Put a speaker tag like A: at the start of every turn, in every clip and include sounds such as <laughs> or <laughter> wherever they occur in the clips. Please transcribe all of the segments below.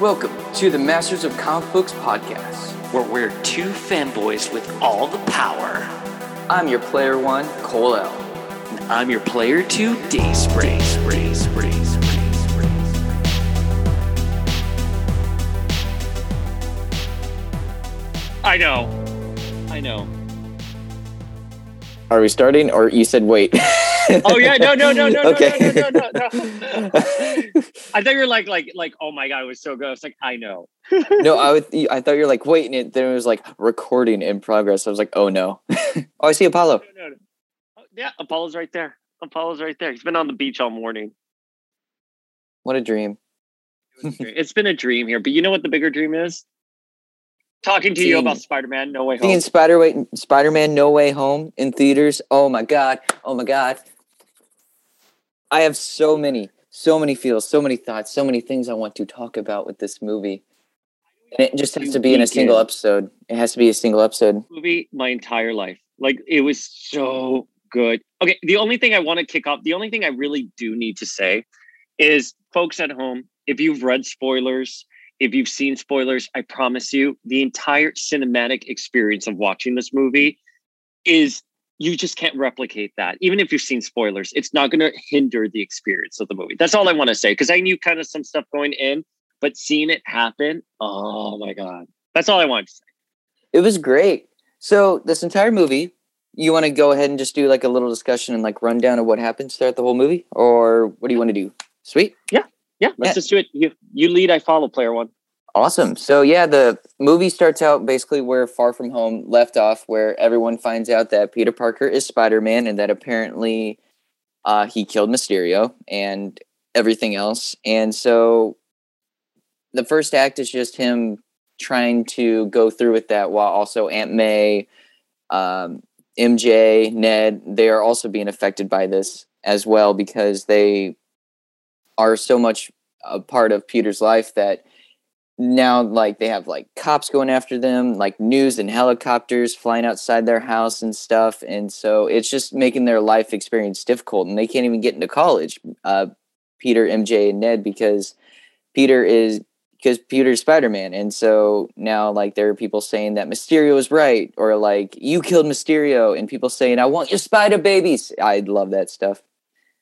A: Welcome to the Masters of Comic Books podcast.
B: where we're two fanboys with all the power.
A: I'm your player one, Cole-El.
B: And I'm your player two, Dayspring. Spray, spray, spray, spray. I know. I know.
C: Are we starting? Or you said wait? <laughs>
B: Oh yeah, no, no, no, no, no,
C: Okay.
B: no, no, no, no, no. <laughs> I thought you were like, like, like, oh my god, it was so good. I was like, I know.
C: no, I would. I thought you were like wait, and it, then it was like recording in progress. I was like, oh no. <laughs> oh, I see Apollo.
B: No, no, no. Oh, yeah, Apollo's right there. Apollo's right there. He's been on the beach all morning.
C: What a dream.
B: it's been a dream here, but you know what the bigger dream is? Talking to you about Spider-Man: No Way Home.
C: Seeing Spider Way, Spider Man No Way Home in theaters. Oh my god. Oh my god. I have so many, so many feels, so many thoughts, so many things I want to talk about with this movie. And it just has to be in a single episode. It has to be a single episode.
B: movie my entire life. Like it was so good. Okay, the only thing I want to kick off, the only thing I really do need to say is folks at home, if you've read spoilers, if you've seen spoilers, I promise you, the entire cinematic experience of watching this movie is you just can't replicate that. Even if you've seen spoilers, it's not going to hinder the experience of the movie. That's all I want to say because I knew kind of some stuff going in, but seeing it happen, oh my god. That's all I want to say.
C: It was great. So this entire movie, you want to go ahead and just do like a little discussion and like rundown of what happens throughout the whole movie, or what do you want to do? Sweet,
B: Yeah, Yeah, let's
C: Yeah.
B: just do it. You you lead, I follow. Player one.
C: Awesome. So yeah, the movie starts out basically where Far From Home left off, where everyone finds out that Peter Parker is Spider Man and that apparently uh, he killed Mysterio and everything else. And so the first act is just him trying to go through with that while also Aunt May, um, MJ, Ned, they are also being affected by this as well because they are so much a part of Peter's life that now like they have like cops going after them like news and helicopters flying outside their house and stuff and so it's just making their life experience difficult and they can't even get into college uh peter mj and ned because peter is because peter's spider-man and so now like there are people saying that mysterio is right or like you killed mysterio and people saying i want your spider babies. I love that stuff.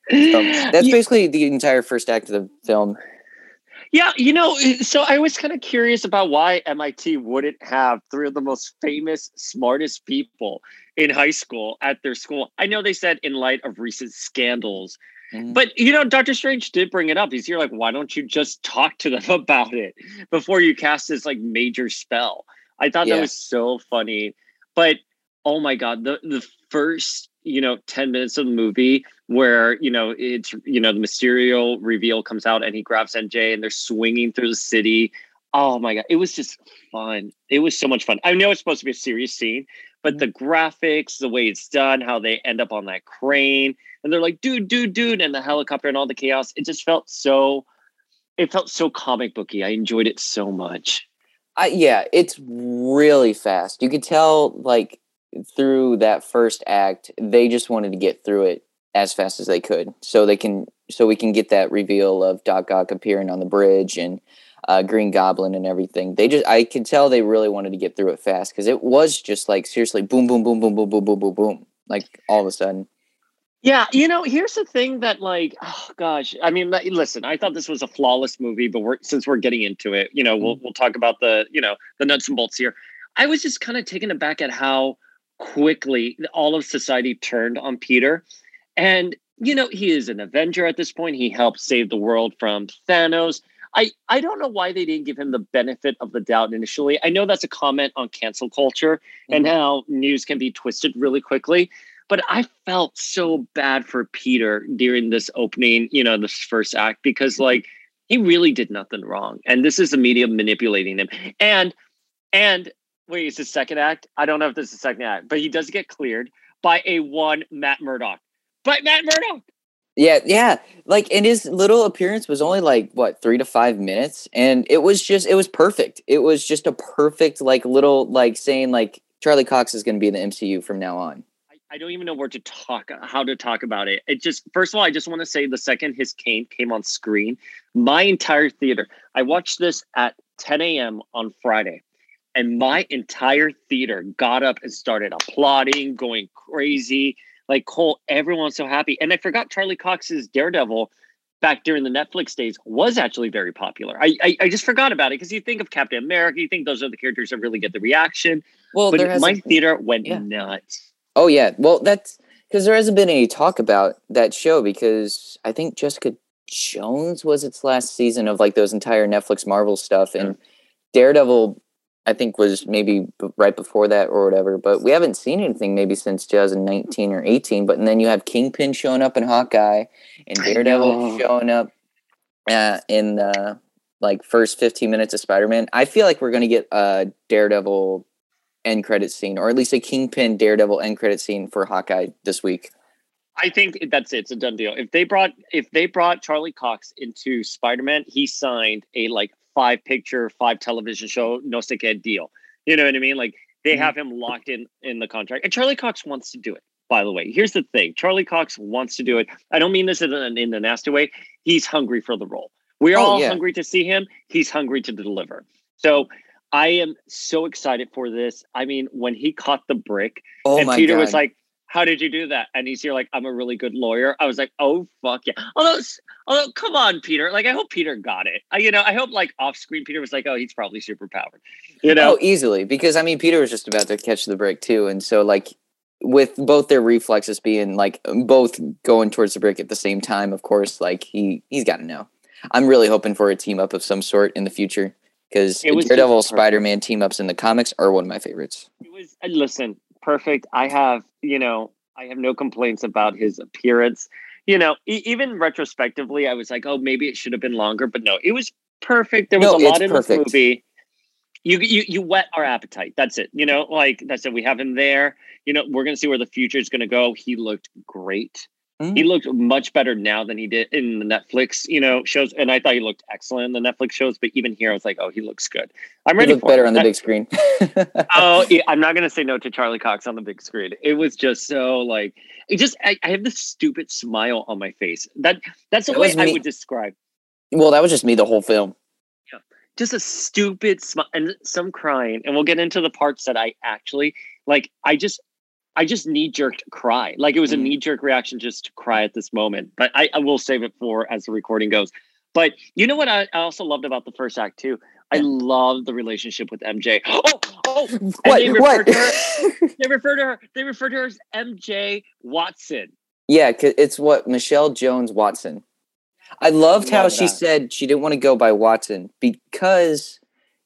C: So that's <laughs>
B: yeah,
C: basically the entire first act of the film
B: yeah, you know, eh, so I was kind of curious about why MIT wouldn't have three of the most famous, smartest people in high school at their school. I know they said in light of recent scandals,
C: Mhm.
B: but you know, Doctor Strange did bring it up. He's here like, why don't you just talk to them <laughs> about it before you cast this like major spell? I thought
C: Yeah.
B: that was so funny. But oh my god, the the first you know 10 minutes of the movie where you know it's you know the Mysterio reveal comes out and he grabs MJ and they're swinging through the city. Oh my god, it was just fun. It was so much fun. I know it's supposed to be a serious scene, but the graphics, the way it's done, how they end up on that crane, and they're like, dude, dude, dude, and the helicopter and all the chaos. It just felt so. It felt so comic booky. I enjoyed it so much.
C: I, yeah, it's really fast. You could tell, like, through that first act, they just wanted to get through it as fast as they could, so they can, so we can get that reveal of Doc Ock appearing on the bridge and uh, Green Goblin and everything. They just, I could tell they really wanted to get through it fast because it was just like seriously, boom, boom, boom, boom, boom, boom, boom, boom, boom, like all of a sudden.
B: Yeah, you know, here's the thing that like, oh gosh, I mean, listen, I thought this was a flawless movie, but we're since we're getting into it, you know, we'll we'll talk about the, you know, the nuts and bolts here. I was just kind of taken aback at how quickly all of society turned on Peter. And you know, he is an Avenger at this point. He helped save the world from Thanos. I, I don't know why they didn't give him the benefit of the doubt initially. I know that's a comment on cancel culture and mm-hmm. how news can be twisted really quickly. But I felt so bad for Peter during this opening, you know, this first act, because mm-hmm. like he really did nothing wrong. And this is the media manipulating him. And and wait, is the second act? I don't know if this is the second act, but he does get cleared by a one Matt Murdock. But Matt Murdock.
C: Yeah, yeah. Like, and his little appearance was only like what three to five minutes, and it was just it was perfect. It was just a perfect like little like saying like Charlie Cox is going to be in the MCU from now on.
B: I, I don't even know where to talk, how to talk about it. It just, first of all, I just want to say the second his cane came on screen, my entire theater, I watched this at 10 a.m. on Friday, and my entire theater got up and started applauding, going crazy. Like Cole, everyone was so happy. And I forgot Charlie Cox's Daredevil back during the Netflix days was actually very popular. I I, I just forgot about it because you think of Captain America, you think those are the characters that really get the reaction.
C: Well,
B: but my theater went
C: yeah.
B: nuts.
C: Oh yeah, well that's because there hasn't been any talk about that show because I think Jessica Jones was its last season of like those entire Netflix Marvel stuff, and Daredevil I think was maybe right before that or whatever. But we haven't seen anything maybe since 2019 or 18. But and then you have Kingpin showing up in Hawkeye and Daredevil showing up uh, in the like first 15 minutes of Spider-Man. I feel like we're gonna get a Daredevil end credit scene, or at least a Kingpin Daredevil end credit scene for Hawkeye this week.
B: I think that's it. It's a done deal. If they brought if they brought Charlie Cox into Spider Man, he signed a like five picture, five television show, no stick head deal. You know what I mean? Like they
C: Mhm.
B: have him locked in in the contract, and Charlie Cox wants to do it. By the way, here's the thing: Charlie Cox wants to do it. I don't mean this in a, in a nasty way. He's hungry for the role. We're
C: Oh,
B: all
C: yeah.
B: hungry to see him. He's hungry to deliver. So I am so excited for this. I mean, when he caught the brick,
C: Oh
B: and Peter
C: god!
B: was like, "How did you do that?" And he's here like, "I'm a really good lawyer." I was like, "Oh fuck yeah!" Although, although, come on, Peter. Like, I hope Peter got it. I, you know, I hope like off screen, Peter was like, "Oh, he's probably super powered." You know,
C: Oh, easily because I mean Peter was just about to catch the break too, and so like with both their reflexes being like um, both going towards the break at the same time, of course, like he he's got to know. I'm really hoping for a team up of some sort in the future because
B: It was just
C: Daredevil. Spider Man team ups in the comics are one of my favorites.
B: it was. Listen, perfect. I have, you know, I have no complaints about his appearance. You know, e- even retrospectively, I was like, "Oh, maybe it should have been longer," but no, it was perfect. There was
C: No,
B: a lot in
C: perfect.
B: this movie. You, you you whet our appetite. That's it. You know, like that's it. We have him there. You know, we're gonna see where the future is gonna go. He looked great.
C: Mhm.
B: He looked much better now than he did in the Netflix, you know, shows. And I thought he looked excellent in the Netflix shows. But even here, I was like, oh, he looks good. I'm
C: He
B: ready
C: looked
B: for
C: better
B: it.
C: on the big screen. <laughs>
B: oh, yeah, I'm not gonna say no to Charlie Cox on the big screen. It was just so like it just I, I have this stupid smile on my face. That that's the
C: That
B: way I would describe
C: well, that was just me the whole film.
B: Yeah, just a stupid smile and some crying. And we'll get into the parts that I actually like. I just I just knee jerked cry. Like it was a
C: Mhm.
B: knee jerk reaction just to cry at this moment. But I, I will save it for as the recording goes. But you know what I, I also loved about the first act too? I love the relationship with MJ. <gasps> Oh, oh, <laughs>
C: What?
B: they refer
C: What?
B: to her <laughs> they refer to her they refer to her as MJ Watson.
C: Yeah, it's what Michelle Jones Watson. I loved how she said she didn't want to go by Watson because,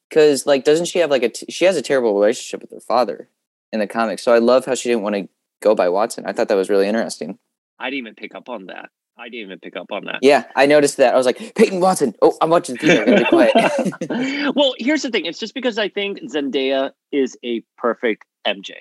C: because like, doesn't she have like a? T- she has a terrible relationship with her father in the comics. So I love how she didn't want to go by Watson. I thought that was really interesting.
B: I didn't even pick up on that. I didn't even pick up on that.
C: Yeah, I noticed that. I was like, Peyton Watson. Oh, I'm watching. I gotta be quiet. <laughs>
B: well, here's the thing. It's just because I think Zendaya is a perfect MJ.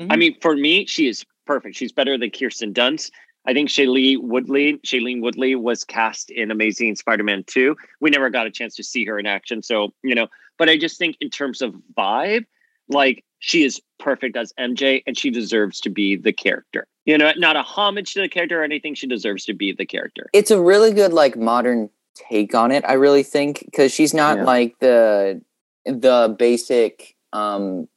B: I
C: Mhm.
B: mean, for me, she is perfect. She's better than Kirsten Dunst. I think Shailene Woodley, Shailene Woodley was cast in Amazing Spider-Man 2. We never got a chance to see her in action. So, you know, but I just think in terms of vibe, like she is perfect as MJ and she deserves to be the character. You know, not a homage to the character or anything. She deserves to be the character.
C: it's a really good like modern take on it. I really think because she's not
B: Yeah.
C: like the the basic um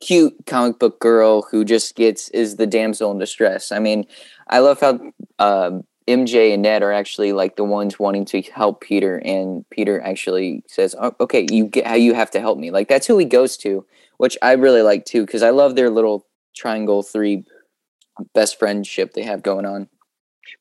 C: cute comic book girl who just gets is the damsel in distress. I mean, I love how um, MJ and Ned are actually like the ones wanting to help Peter, and Peter actually says, oh, "Okay, you get how you have to help me." Like that's who he goes to, which I really like too because I love their little triangle three best friendship they have going on.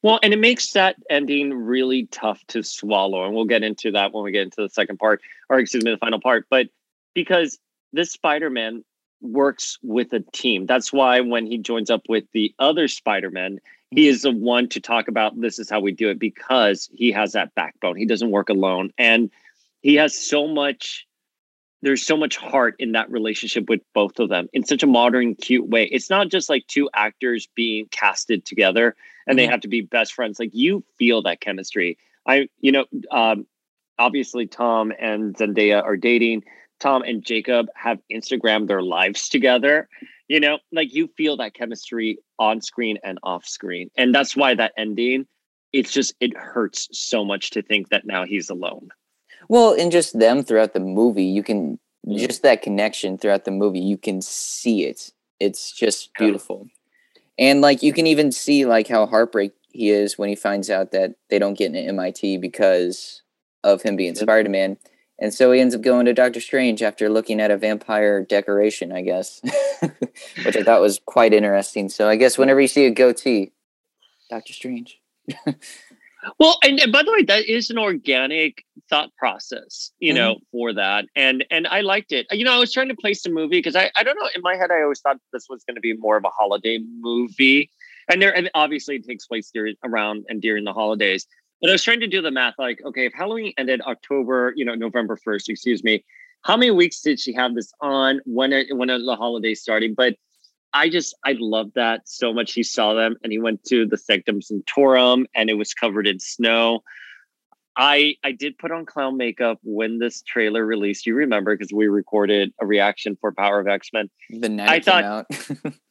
B: Well, and it makes that ending really tough to swallow. And we'll get into that when we get into the second part, or excuse me, the final part. But because this Spider Man works with a team, that's why when he joins up with the other Spider Man, he is the one to talk about this is how we do it because he has that backbone. He doesn't work alone. And he has so much. There's so much heart in that relationship with both of them in such a modern, cute way. It's not just like two actors being casted together and they
C: Mhm.
B: have to be best friends. Like you feel that chemistry. I, you know, um, obviously Tom and Zendaya are dating. Tom and Jacob have Instagram their lives together, You know, like you feel that chemistry on screen and off screen. And that's why that ending, it's just, it hurts so much to think that now he's alone.
C: Well, and just them throughout the movie, you can mm-hmm. just that connection throughout the movie, you can see it. It's just beautiful. And like you can even see like how heartbreak he is when he finds out that they don't get into MIT because of him being. Spider Man. And so he ends up going to Doctor Strange after looking at a vampire decoration, I guess, <laughs> which I thought was quite interesting. So I guess whenever you see a goatee, Doctor Strange. <laughs>
B: Well, and, and by the way, that is an organic thought process, you know, mm-hmm. for that. And and I liked it. You know, I was trying to place the movie because I, I don't know, in my head I always thought this was going to be more of a holiday movie. And there and obviously it takes place during around and during the holidays. But I was trying to do the math like, okay, if Halloween ended October, you know, November 1st, excuse me, how many weeks did she have this on? When are when are the holidays starting? But I just I love that so much. He saw them and he went to the Sanctum Sanctorum and it was covered in snow. I I did put on clown makeup when this trailer released. You remember because we recorded a reaction for Power of X Men.
C: The night
B: I thought-
C: came out. <laughs>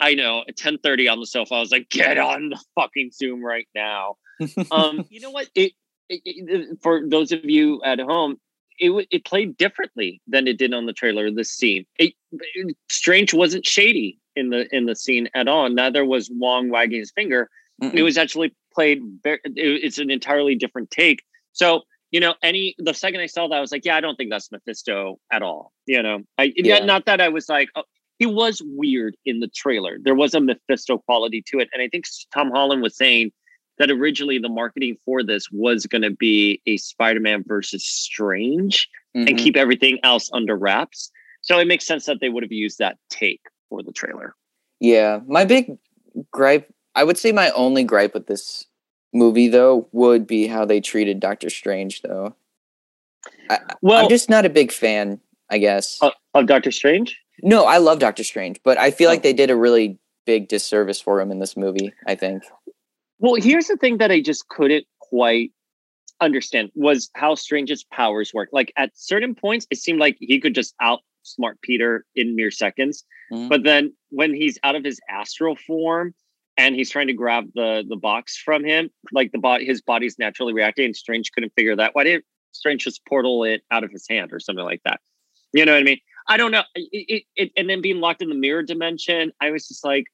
B: I know at ten thirty on the sofa. I was like, get on the fucking Zoom right now. Um, <laughs> you know what? It, it, it- for those of you at home, it it played differently than it did on the trailer. This scene, it, it- Strange wasn't shady in the in the scene at all. Neither was Wong wagging his finger. It
C: Mm-mm.
B: was actually played. Very, it, it's an entirely different take. So you know, any the second I saw that, I was like, yeah, I don't think that's Mephisto at all. You know, I
C: Yeah.
B: not, not that I was like, oh, he was weird in the trailer. There was a Mephisto quality to it, and I think Tom Holland was saying that originally the marketing for this was going to be a Spider-Man versus Strange and
C: Mhm.
B: keep everything else under wraps. So it makes sense that they would have used that take for the trailer.
C: Yeah, my big gripe, I would say my only gripe with this movie though would be how they treated Doctor Strange though. I,
B: Well,
C: I'm just not a big fan, I guess.
B: of, of Doctor Strange.
C: no, I love Doctor Strange, but I feel
B: Oh.
C: like they did a really big disservice for him in this movie, I think.
B: Well, here's the thing that I just couldn't quite understand was how Strange's powers work. Like at certain points, it seemed like he could just outsmart Peter in mere seconds.
C: Mhm.
B: But then when he's out of his astral form and he's trying to grab the the box from him, like the body, his body's naturally reacting, and Strange couldn't figure that. Why didn't Strange just portal it out of his hand or something like that? You know what I mean? I don't know. It, it, it, and then being locked in the mirror dimension, I was just like,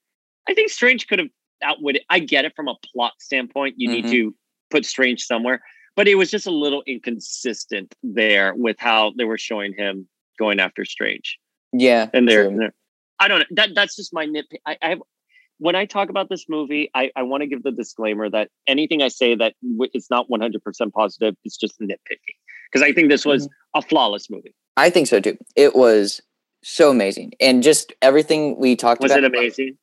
B: I think Strange could have outwitted. I get it from a plot standpoint. You
C: Mhm.
B: need to put Strange somewhere, but it was just a little inconsistent there with how they were showing him going after Strange.
C: Yeah.
B: And there. I don't know. That that's just my nitpick. I, I have when I talk about this movie, I, I want to give the disclaimer that anything I say that w- it's not 100% positive, it's just nitpicking. Because I think this was a flawless movie.
C: I think so too. It was so amazing. And just everything we talked
B: Was
C: about.
B: it amazing?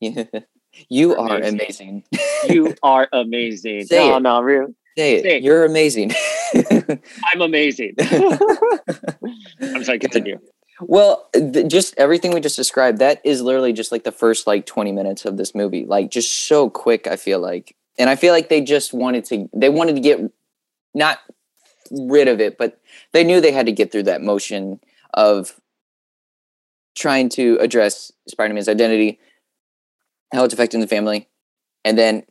B: <laughs>
C: you are
B: Amazing.
C: amazing. <laughs>
B: you are amazing.
C: Say
B: no,
C: it.
B: no, real.
C: Say it.
B: Say it.
C: You're amazing. <laughs>
B: I'm amazing. <laughs> I'm sorry, continue.
C: Well, th- just everything we just described, that is literally just like the first like 20 minutes of this movie. Like just so quick, I feel like. And I feel like they just wanted to they wanted to get not rid of it, but they knew they had to get through that motion of trying to address Spider-Man's identity, how it's affecting the family, and then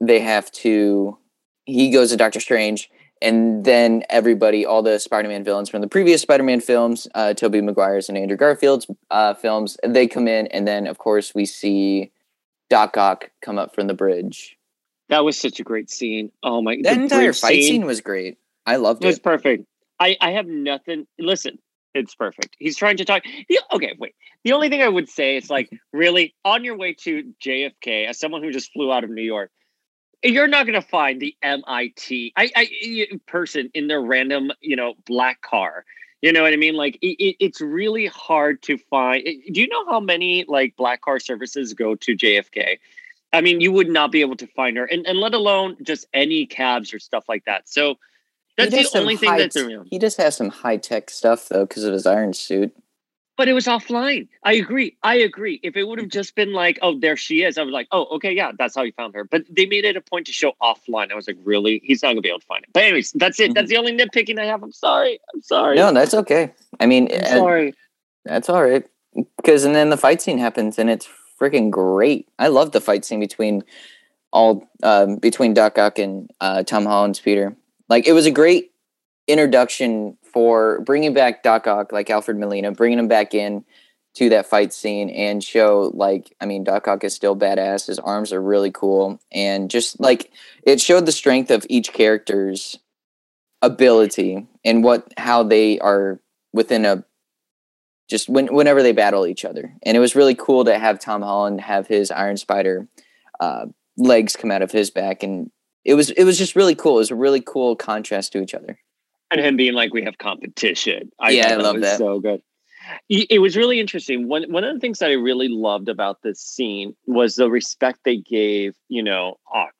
C: they have to he goes to Doctor Strange and then everybody, all the Spider-Man villains from the previous Spider-Man films, uh, Tobey Maguire's and Andrew Garfield's uh, films, they come in, and then of course we see Doc Ock come up from the bridge.
B: That was such a great scene. Oh my
C: That entire fight scene was great. I loved
B: It
C: It was
B: perfect. I, I have nothing. Listen, it's perfect. He's trying to talk. The, okay, wait. The only thing I would say is like, really, on your way to JFK, as someone who just flew out of New York, you're not going to find the MIT I, I, person in their random, you know, black car. You know what I mean? Like, it, it, it's really hard to find. Eh, do you know how many like black car services go to JFK? I mean, you would not be able to find her, and, and let alone just any cabs or stuff like that. So that's the only thing
C: high-
B: that's around.
C: He just has some high tech stuff though, because of his iron suit.
B: But it was offline. I agree. I agree. If it would have just been like, oh, there she is, I was like, oh, okay, yeah, that's how you found her. But they made it a point to show offline. I was like, really? He's not gonna be able to find it. But anyways, that's it. That's the only nitpicking I have. I'm sorry. I'm sorry.
C: No, that's okay. I mean, uh,
B: sorry.
C: that's all right. because and then the fight scene happens and it's freaking great. I love the fight scene between all um, between Doc Ock and uh, Tom Holland's Peter. Like it was a great introduction for bringing back Doc Ock, like Alfred Molina, bringing him back in to that fight scene and show like I mean Doc Ock is still badass. His arms are really cool and just like it showed the strength of each character's ability and what how they are within a just when, whenever they battle each other. And it was really cool to have Tom Holland have his Iron Spider uh, legs come out of his back, and it was it was just really cool. It was a really cool contrast to each other.
B: And him being like, "We have competition."
C: I yeah, I love
B: that. So good. It was really interesting. One one of the things that I really loved about this scene was the respect they gave, you know, Ock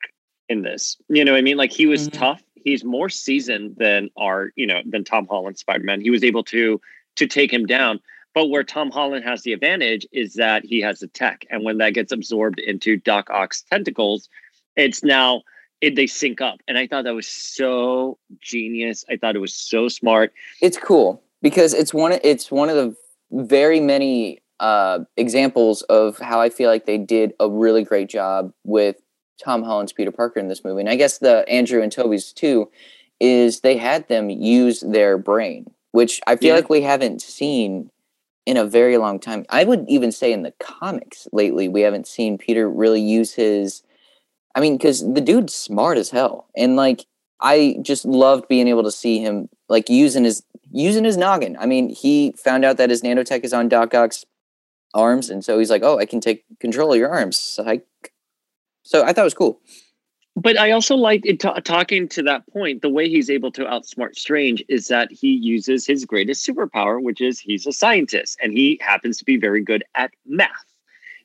B: in this. You know, I mean, like he was mm-hmm. tough. He's more seasoned than our, you know, than Tom Holland Spider Man. He was able to to take him down. But where Tom Holland has the advantage is that he has the tech, and when that gets absorbed into Doc Ock's tentacles, it's now it, they sync up. And I thought that was so genius. I thought it was so smart.
C: It's cool because it's one. Of, It's one of the very many uh, examples of how I feel like they did a really great job with Tom Holland's Peter Parker in this movie. And I guess the Andrew and Tobey's too is they had them use their brain, which I feel yeah. like we haven't seen in a very long time. I would even say in the comics lately, we haven't seen Peter really use his. I mean, because the dude's smart as hell, and like I just loved being able to see him like using his using his noggin. I mean, he found out that his nanotech is on Doc Ock's arms, and so he's like, "Oh, I can take control of your arms." So I, so I thought it was cool
B: but I also like it t- talking to that point. The way he's able to outsmart Strange is that he uses his greatest superpower, which is he's a scientist, and he happens to be very good at math.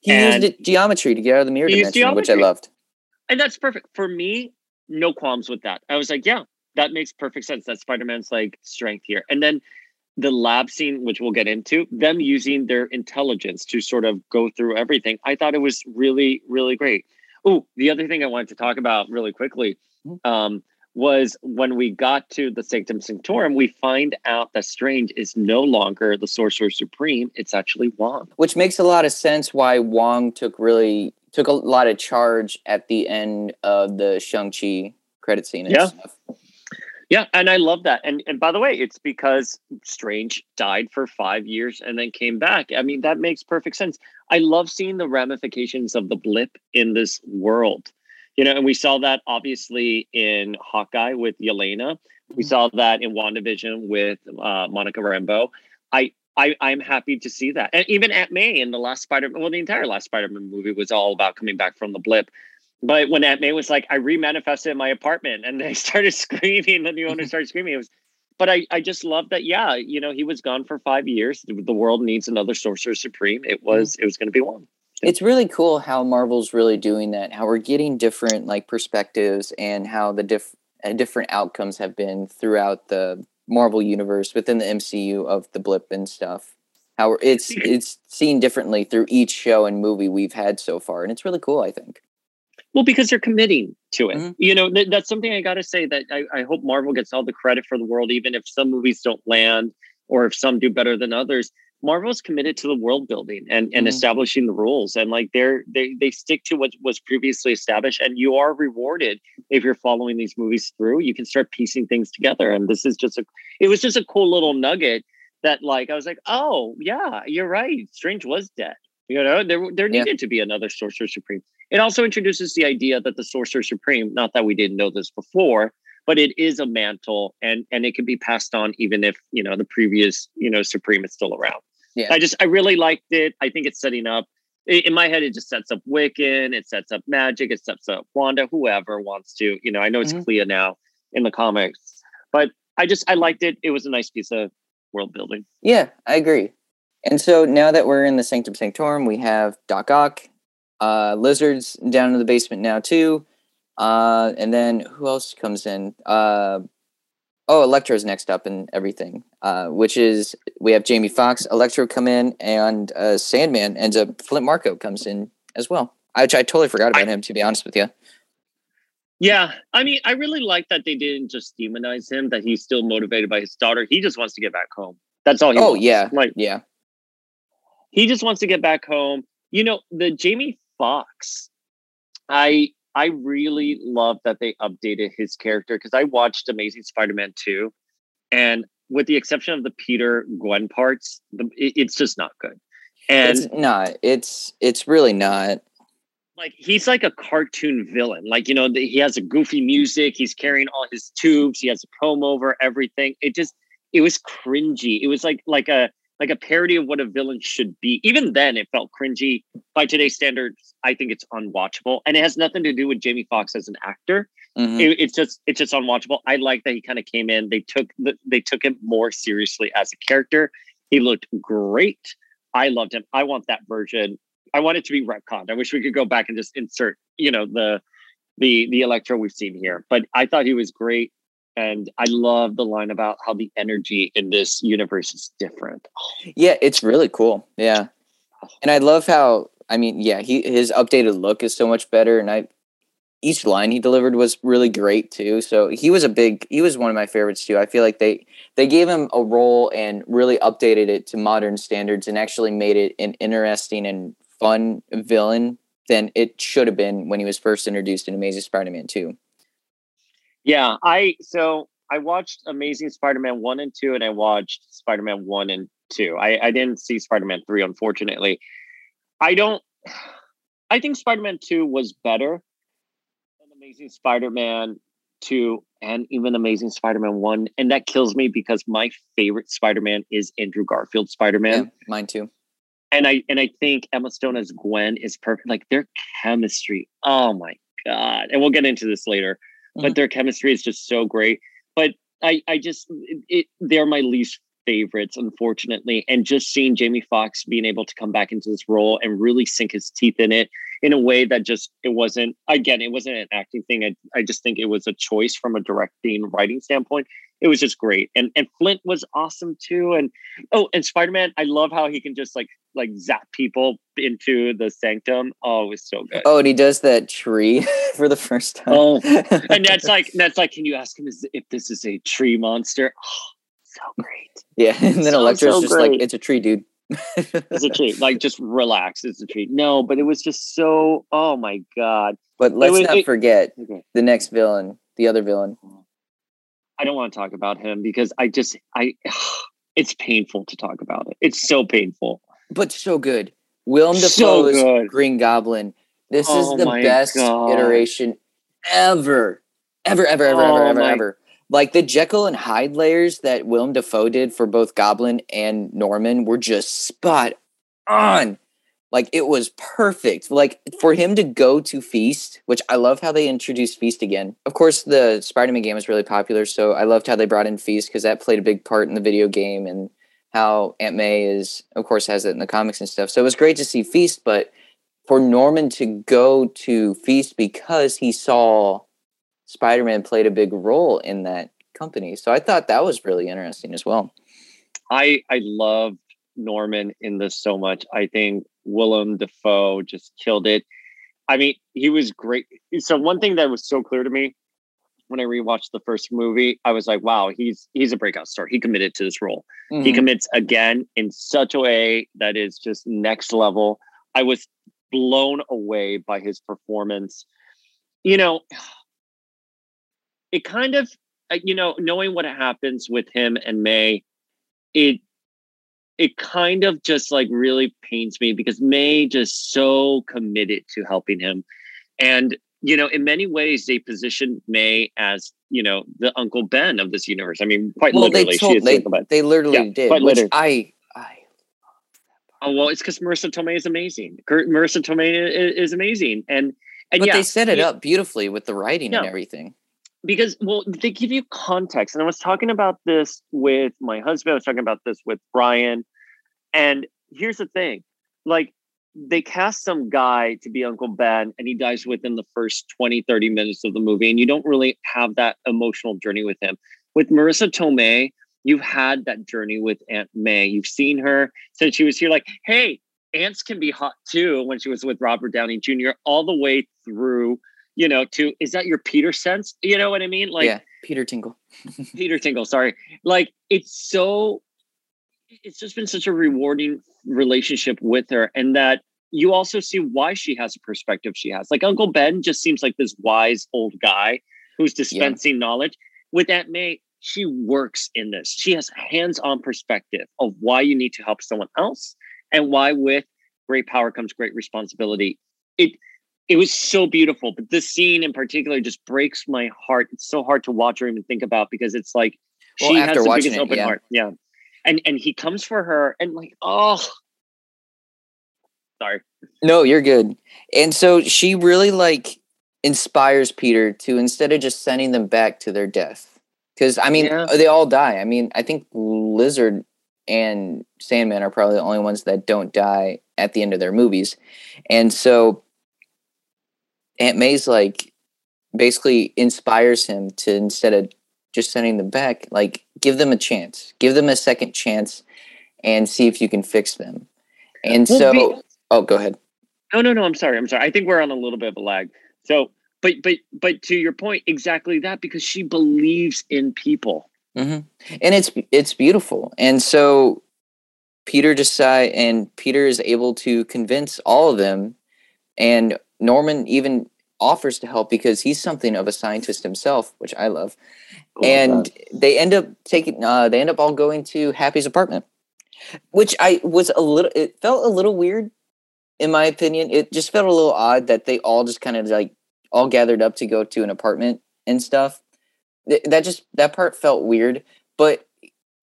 C: He and used geometry to get out of the mirror dimension, which I loved.
B: And that's perfect for me. No qualms with that. I was like, yeah, that makes perfect sense. That's Spider Man's like strength here, and then the lab scene, which we'll get into, them using their intelligence to sort of go through everything. I thought it was really, really great. Oh, the other thing I wanted to talk about really quickly mm-hmm. um, was when we got to the Sanctum Sanctorum, we find out that Strange is no longer the Sorcerer Supreme. It's actually Wong.
C: Which makes a lot of sense why Wong took really took a lot of charge at the end of the Shang-Chi credit scene and
B: yeah.
C: stuff.
B: Yeah, and I love that. And and by the way, it's because Strange died for five years and then came back. I mean, that makes perfect sense. I love seeing the ramifications of the blip in this world. You know, and we saw that obviously in Hawkeye with Yelena. We mm-hmm. saw that in WandaVision with uh, Monica Rambeau. I I, I'm happy to see that. And even Aunt May in the last Spider well, the entire last Spider-Man movie was all about coming back from the blip. But when Aunt May was like, I remanifested in my apartment and <laughs> they started screaming, the new owner <laughs> started screaming. It was, but I, I just love that. Yeah, you know, he was gone for five years. The, the world needs another sorcerer supreme. It was, it was going to be one.
C: It's really cool how Marvel's really doing that. How we're getting different like perspectives and how the diff- uh, different outcomes have been throughout the Marvel universe within the MCU of the blip and stuff. How it's it's seen differently through each show and movie we've had so far, and it's really cool. I think.
B: Well, because they're committing to it. Mm-hmm. You know, th- that's something I got to say that I, I hope Marvel gets all the credit for the world, even if some movies don't land or if some do better than others. Marvel's committed to the world building and, and mm-hmm. establishing the rules. And like they're they they stick to what was previously established. And you are rewarded if you're following these movies through. You can start piecing things together. And this is just a it was just a cool little nugget that like I was like, oh yeah, you're right. Strange was dead. You know, there there needed yeah. to be another Sorcerer Supreme. It also introduces the idea that the Sorcerer Supreme, not that we didn't know this before, but it is a mantle and and it can be passed on even if, you know, the previous, you know, Supreme is still around. Yeah. I just I really liked it. I think it's setting up in my head, it just sets up Wiccan, it sets up magic, it sets up Wanda, whoever wants to. You know, I know it's mm-hmm. Clea now in the comics, but I just I liked it. It was a nice piece of world building.
C: Yeah, I agree. And so now that we're in the Sanctum Sanctorum, we have Doc Ock, uh, Lizard's down in the basement now too. Uh, and then who else comes in? Uh, oh, Electro's next up and everything. Uh, which is we have Jamie Foxx, Electro come in, and uh, Sandman ends up. Flint Marko comes in as well. Which I totally forgot about I, him, to be honest with you.
B: Yeah, I mean, I really like that they didn't just demonize him; that he's still motivated by his daughter. He just wants to get back home. That's all he.
C: Oh
B: wants.
C: yeah, like yeah.
B: he just wants to get back home. You know, the Jamie Foxx. I I really love that they updated his character because I watched Amazing Spider-Man 2 and with the exception of the Peter Gwen parts, the, it, it's just not good. And
C: it's not. It's it's really not.
B: like he's like a cartoon villain. Like you know, the, he has a goofy music. He's carrying all his tubes. He has a comb over everything. It just it was cringy. It was like like a like a parody of what a villain should be. Even then, it felt cringy. By today's standards, I think it's unwatchable, and it has nothing to do with Jamie Foxx as an actor.
C: Mhm.
B: It, it's just it's just unwatchable. I like that he kind of came in. They took the, they took him more seriously as a character. He looked great. I loved him. I want that version. I want it to be retconned. I wish we could go back and just insert, you know, the the the Electro we've seen here. But I thought he was great, and I love the line about how the energy in this universe is different.
C: Yeah, it's really cool. Yeah. And I love how I mean, yeah, he his updated look is so much better and I each line he delivered was really great too. So he was a big he was one of my favorites too. I feel like they they gave him a role and really updated it to modern standards and actually made it an interesting and fun villain than it should have been when he was first introduced in Amazing Spider-Man 2.
B: Yeah, I so I watched Amazing Spider-Man one and two, and I watched Spider-Man one and two. I, I didn't see Spider-Man three, unfortunately. I don't. <sighs> I think Spider-Man two was better than Amazing Spider-Man two, and even Amazing Spider-Man one, and that kills me because my favorite Spider-Man is Andrew Garfield Spider-Man
C: Yeah, mine too.
B: and I and I think Emma Stone as Gwen is perfect. Like their chemistry, oh my god! And we'll get into this later, but
C: Mhm.
B: their chemistry is just so great. But I I just it, it, they're my least favorites, unfortunately. And just seeing Jamie Foxx being able to come back into this role and really sink his teeth in it in a way that just it wasn't again it wasn't an acting thing. I I just think it was a choice from a directing writing standpoint. It was just great, and and Flint was awesome too. And oh, and Spider Man, I love how he can just like like zap people into the sanctum. Oh, it was so good.
C: Oh, and he does that tree <laughs> for the first time.
B: Oh, <laughs> and that's like that's like, can you ask him if this is a tree monster? Oh, <gasps> so great.
C: yeah, and then
B: so,
C: Electro's
B: so
C: just like, it's a tree, dude.
B: It's a tree. Like just relax. It's a tree. No, but it was just so. Oh my god.
C: But let's
B: was-
C: not
B: it-
C: forget
B: Okay.
C: the next villain, the other villain.
B: I don't want to talk about him because I just I. <sighs> It's painful to talk about it. It's so painful.
C: But so good. Willem
B: So
C: Dafoe's
B: good.
C: Green Goblin. This
B: Oh
C: is the best
B: God.
C: iteration ever. Ever, ever, ever, ever,
B: Oh
C: ever,
B: my-
C: ever. Like the Jekyll and Hyde layers that Willem Dafoe did for both Goblin and Norman were just spot on. Like it was perfect. Like for him to go to Feast, which I love how they introduced Feast again. Of course, the Spider-Man game is really popular, so I loved how they brought in Feast because that played a big part in the video game and how Aunt May is, of course, has it in the comics and stuff. So it was great to see Feast, but for Norman to go to Feast because he saw Spider-Man played a big role in that company. So I thought that was really interesting as well.
B: I I loved Norman in this so much. I think Willem Dafoe just killed it. I mean, he was great. So one thing that was so clear to me when I rewatched the first movie, I was like, wow, he's he's a breakout star. He committed to this role. He
C: Mhm.
B: commits again in such a way that is just next level. I was blown away by his performance. You know, it kind of, uh, you know, knowing what happens with him and May, it it kind of just like really pains me because May just so committed to helping him, and you know, in many ways, they positioned May as you know the Uncle Ben of this universe. I mean, quite
C: well,
B: literally,
C: they
B: she is
C: they,
B: Uncle Ben.
C: they literally
B: Yeah,
C: did,
B: quite
C: which
B: literally.
C: I I
B: Oh well, it's because Marisa Tomei is amazing. Marisa Tomei is, is amazing, and and
C: but
B: yeah,
C: they set it
B: yeah,
C: up beautifully with the writing and everything.
B: because well, they give you context. And I was talking about this with my husband. I was talking about this with Brian, and here's the thing: like they cast some guy to be Uncle Ben, and he dies within the first 20, 30 minutes of the movie, and you don't really have that emotional journey with him. With Marisa Tomei, you've had that journey with Aunt May. You've seen her since she was here, like, hey, aunts can be hot too when she was with Robert Downey Jr. all the way through, you know, to is that your Peter sense? You know what I mean? Like
C: yeah, Peter Tingle. <laughs>
B: Peter Tingle, sorry. Like it's so it's just been such a rewarding relationship with her, and that you also see why she has a perspective she has. Like Uncle Ben just seems like this wise old guy who's dispensing yeah. knowledge. With Aunt May, she works in this. She has hands-on perspective of why you need to help someone else and why with great power comes great responsibility. It it was so beautiful, but this scene in particular just breaks my heart. It's so hard to watch or even think about because it's like well, she has the biggest it, open yeah. heart. Yeah. And and he comes for her and like, oh sorry.
C: No, you're good. And so she really like inspires Peter to instead of just sending them back to their death. Because I mean, yeah. they all die. I mean, I think Lizard and Sandman are probably the only ones that don't die at the end of their movies. And so Aunt May's like basically inspires him to instead of just sending them back, like give them a chance, give them a second chance and see if you can fix them. And well, so, oh, go ahead.
B: No, no, no. I'm sorry. I'm sorry. I think we're on a little bit of a lag. So, but, but, but to your point, exactly that because she believes in people.
C: Mm-hmm. And it's, it's beautiful. And so Peter decide, and Peter is able to convince all of them and Norman even offers to help because he's something of a scientist himself, which I love. and they end up taking uh, they end up all going to Happy's apartment, which I was a little it felt a little weird in my opinion. It just felt a little odd that they all just kind of like all gathered up to go to an apartment and stuff. That just that part felt weird, but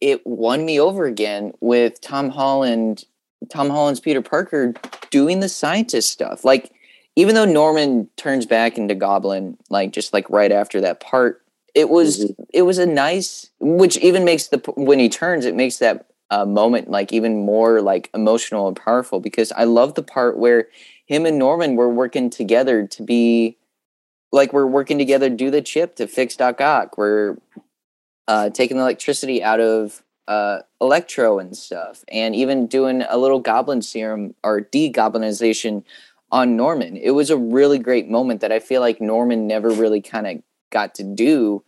C: it won me over again with Tom Holland Tom Holland's Peter Parker doing the scientist stuff. Like even though Norman turns back into Goblin, like just like right after that part, it was mm-hmm. it was a nice, which even makes the when he turns, it makes that uh, moment like even more like emotional and powerful because I love the part where him and Norman were working together to be like we're working together to do the chip to fix Doc Ock. We're uh, taking the electricity out of uh, Electro and stuff, and even doing a little Goblin serum or degoblinization on Norman. It was a really great moment that I feel like Norman never really kind of got to do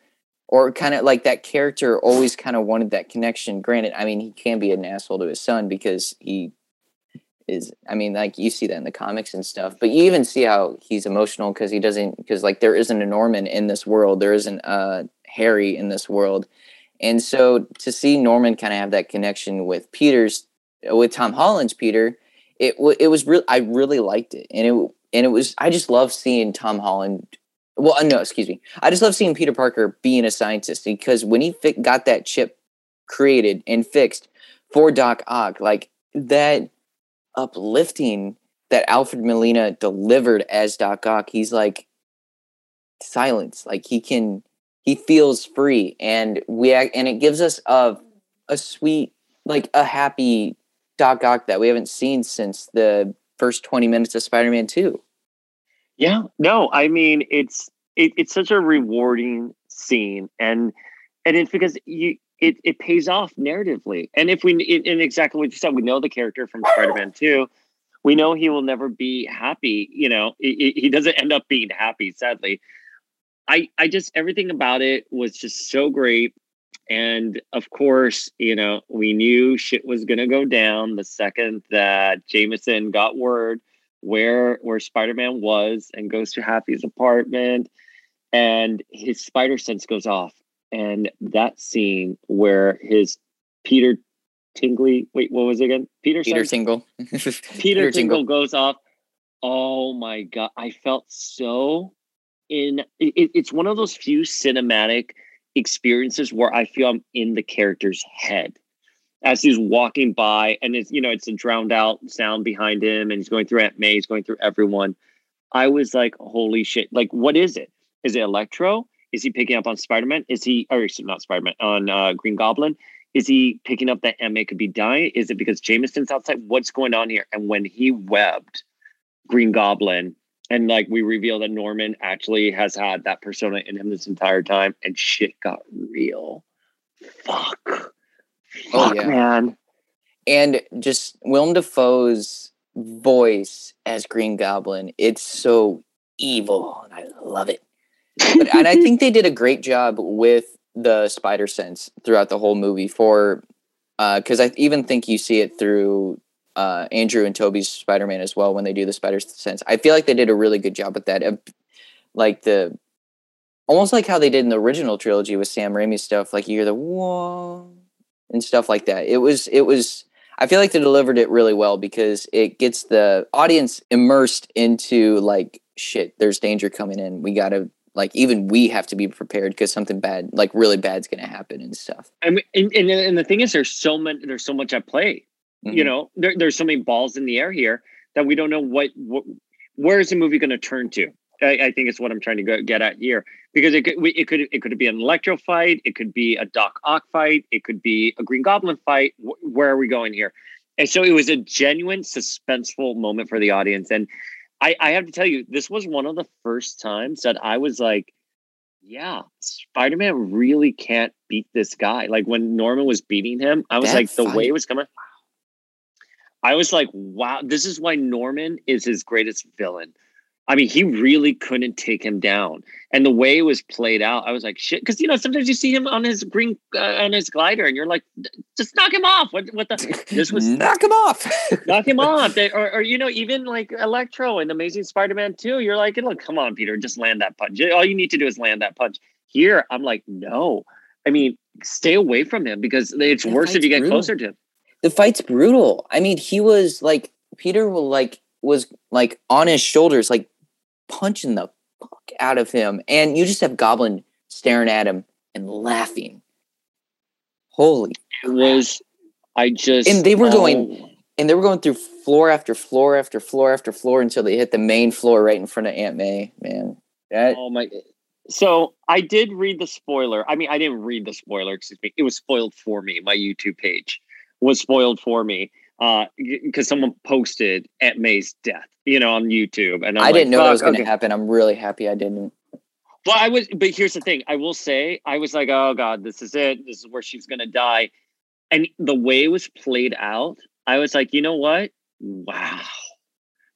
C: or kind of like that character always kind of wanted that connection. Granted, I mean, he can be an asshole to his son because he is, I mean, like you see that in the comics and stuff, but you even see how he's emotional because he doesn't, because like there isn't a Norman in this world, there isn't a Harry in this world. And so to see Norman kind of have that connection with Peter's, with Tom Holland's Peter, it it was real. I really liked it, and it and it was. I just love seeing Tom Holland. Well, uh, no, excuse me. I just love seeing Peter Parker being a scientist because when he fi- got that chip created and fixed for Doc Ock, like that uplifting that Alfred Molina delivered as Doc Ock, he's like silence. Like he can, he feels free, and we and it gives us a a sweet, like a happy Doc Ock that we haven't seen since the first 20 minutes of Spider-Man 2.
B: Yeah, no, I mean it's it, it's such a rewarding scene and and it's because you it, it pays off narratively. And if we in exactly what you said, we know the character from Spider-Man 2. We know he will never be happy, you know, he, he doesn't end up being happy sadly. I I just everything about it was just so great. And of course, you know, we knew shit was going to go down the second that Jameson got word where where Spider-Man was and goes to Happy's apartment and his spider sense goes off. And that scene where his Peter Tingley wait what was it again? Peter
C: Peter Tingle. <laughs>
B: Peter, Peter Tingle. Goes off. Oh my god I felt so in it, it's one of those few cinematic experiences where I feel I'm in the character's head as he's walking by, and it's you know it's a drowned out sound behind him, and he's going through Aunt May, he's going through everyone. I was like, holy shit! Like, what is it? Is it Electro? Is he picking up on Spider Man? Is he or not Spider Man on uh, Green Goblin? Is he picking up that May could be dying? Is it because Jameson's outside? What's going on here? And when he webbed Green Goblin and like we reveal that Norman actually has had that persona in him this entire time, and shit got real. Fuck. Oh Fuck, yeah, man.
C: And just Willem Dafoe's voice as Green Goblin, it's so evil, and I love it. But, and I <laughs> think they did a great job with the spider sense throughout the whole movie for because I even think you see it through uh, Andrew and Tobey's Spider Man as well when they do the Spider Sense. I feel like they did a really good job with that. Of, like the almost like how they did in the original trilogy with Sam Raimi stuff. Like you hear the whoa and stuff like that. It was it was. I feel like they delivered it really well because it gets the audience immersed into like shit. There's danger coming in. We gotta like even we have to be prepared because something bad, like really bad's gonna happen and stuff.
B: I mean, and, and, and the thing is, there's so many, there's so much at play. You
C: Mhm.
B: know, there, there's so many balls in the air here that we don't know what, what where is the movie going to turn to. I, I think it's what I'm trying to go, get at here because it could we, it could it could be an Electro fight, it could be a Doc Ock fight, it could be a Green Goblin fight. Wh- where are we going here? And so it was a genuine suspenseful moment for the audience, and I, I have to tell you, this was one of the first times that I was like, yeah, Spider Man really can't beat this guy. Like when Norman was beating him, I was like, the way it was coming, I was like, wow, this is why Norman is his greatest villain. I mean, he really couldn't take him down, and the way it was played out, I was like, shit. Because you know, sometimes you see him on his green uh, on his glider, and you're like, just knock him off. What? What the? <laughs> This was
C: knock him off. <laughs>
B: knock him off. They, or, or you know, even like Electro and Amazing Spider-Man 2, you're like, look, come on, Peter, just land that punch. All you need to do is land that punch. Here, I'm like, no. I mean, stay away from him because it's
C: That
B: worse if you get
C: brutal.
B: closer to him.
C: the fight's brutal. I mean, he was like Peter will like was like on his shoulders, like punching the fuck out of him, and you just have Goblin staring at him and laughing. Holy!
B: It was, I just.
C: And they were going- And they were going through floor after floor after floor after floor until they hit the main floor right in front of Aunt May. Man, that
B: Oh my. So I did read the spoiler. I mean, I didn't read the spoiler, excuse me. It was spoiled for me. My YouTube page was spoiled for me uh because someone posted Aunt May's death, you know, on YouTube. And I'm
C: I didn't know that was going to
B: okay."
C: happen. I'm really happy I didn't.
B: Well, I was, but here's the thing. I will say, I was like, oh God, this is it. This is where she's going to die. And the way it was played out, I was like, you know what? Wow.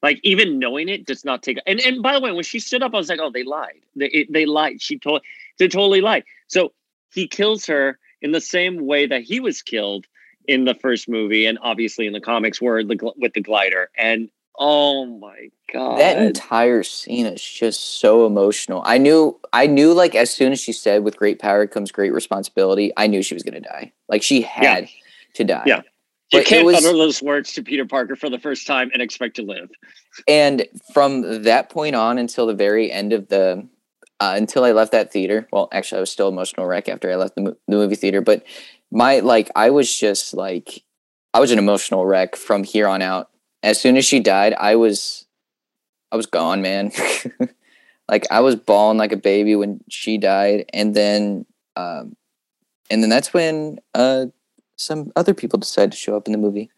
B: Like even knowing it does not take. And and by the way, when she stood up, I was like, oh, they lied. They it- they lied. She told they totally lied. So he kills her in the same way that he was killed in the first movie, and obviously in the comics, were the gl- with the glider. And oh my god,
C: that entire scene is just so emotional. I knew, I knew, like as soon as she said, "With great power comes great responsibility," I knew she was going to die. Like she had to die.
B: Yeah. you
C: but
B: can't
C: was-
B: utter those words to Peter Parker for the first time and expect to live.
C: And from that point on until the very end of the, uh, until I left that theater. Well, actually, I was still emotional wreck after I left the, the movie theater. But my like, I was just like, I was an emotional wreck from here on out. As soon as she died, I was, I was gone, man. <laughs> like I was bawling like a baby when she died, and then, um, and then that's when uh, some other people decided to show up in the movie.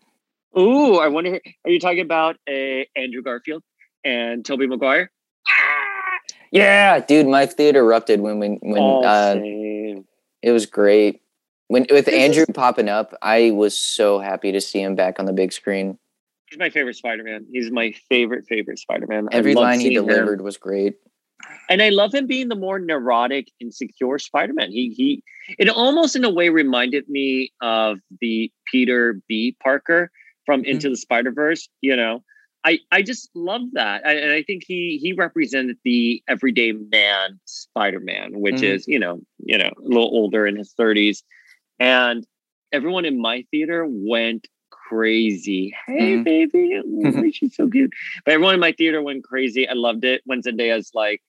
B: Ooh, I wonder. Are you talking about a Andrew Garfield and Tobey Maguire?
C: Yeah, dude, my theater erupted when when when
B: Oh,
C: uh, it was great. When with Andrew popping up, I was so happy to see him back on the big screen.
B: He's my favorite Spider-Man. He's my favorite favorite Spider-Man.
C: Every line he
B: seeing him.
C: delivered was great.
B: and I love him being the more neurotic, insecure Spider-Man. He he, it almost in a way reminded me of the Peter B. Parker from
C: Mm-hmm.
B: Into the Spider Verse. You know, I I just love that, I, and I think he he represented the everyday man Spider-Man, which
C: Mhm.
B: is you know you know a little older in his thirties, and everyone in my theater went crazy. Hey,
C: Mhm.
B: baby, Ooh, she's so cute. But everyone in my theater went crazy. I loved it. When Zendaya's like,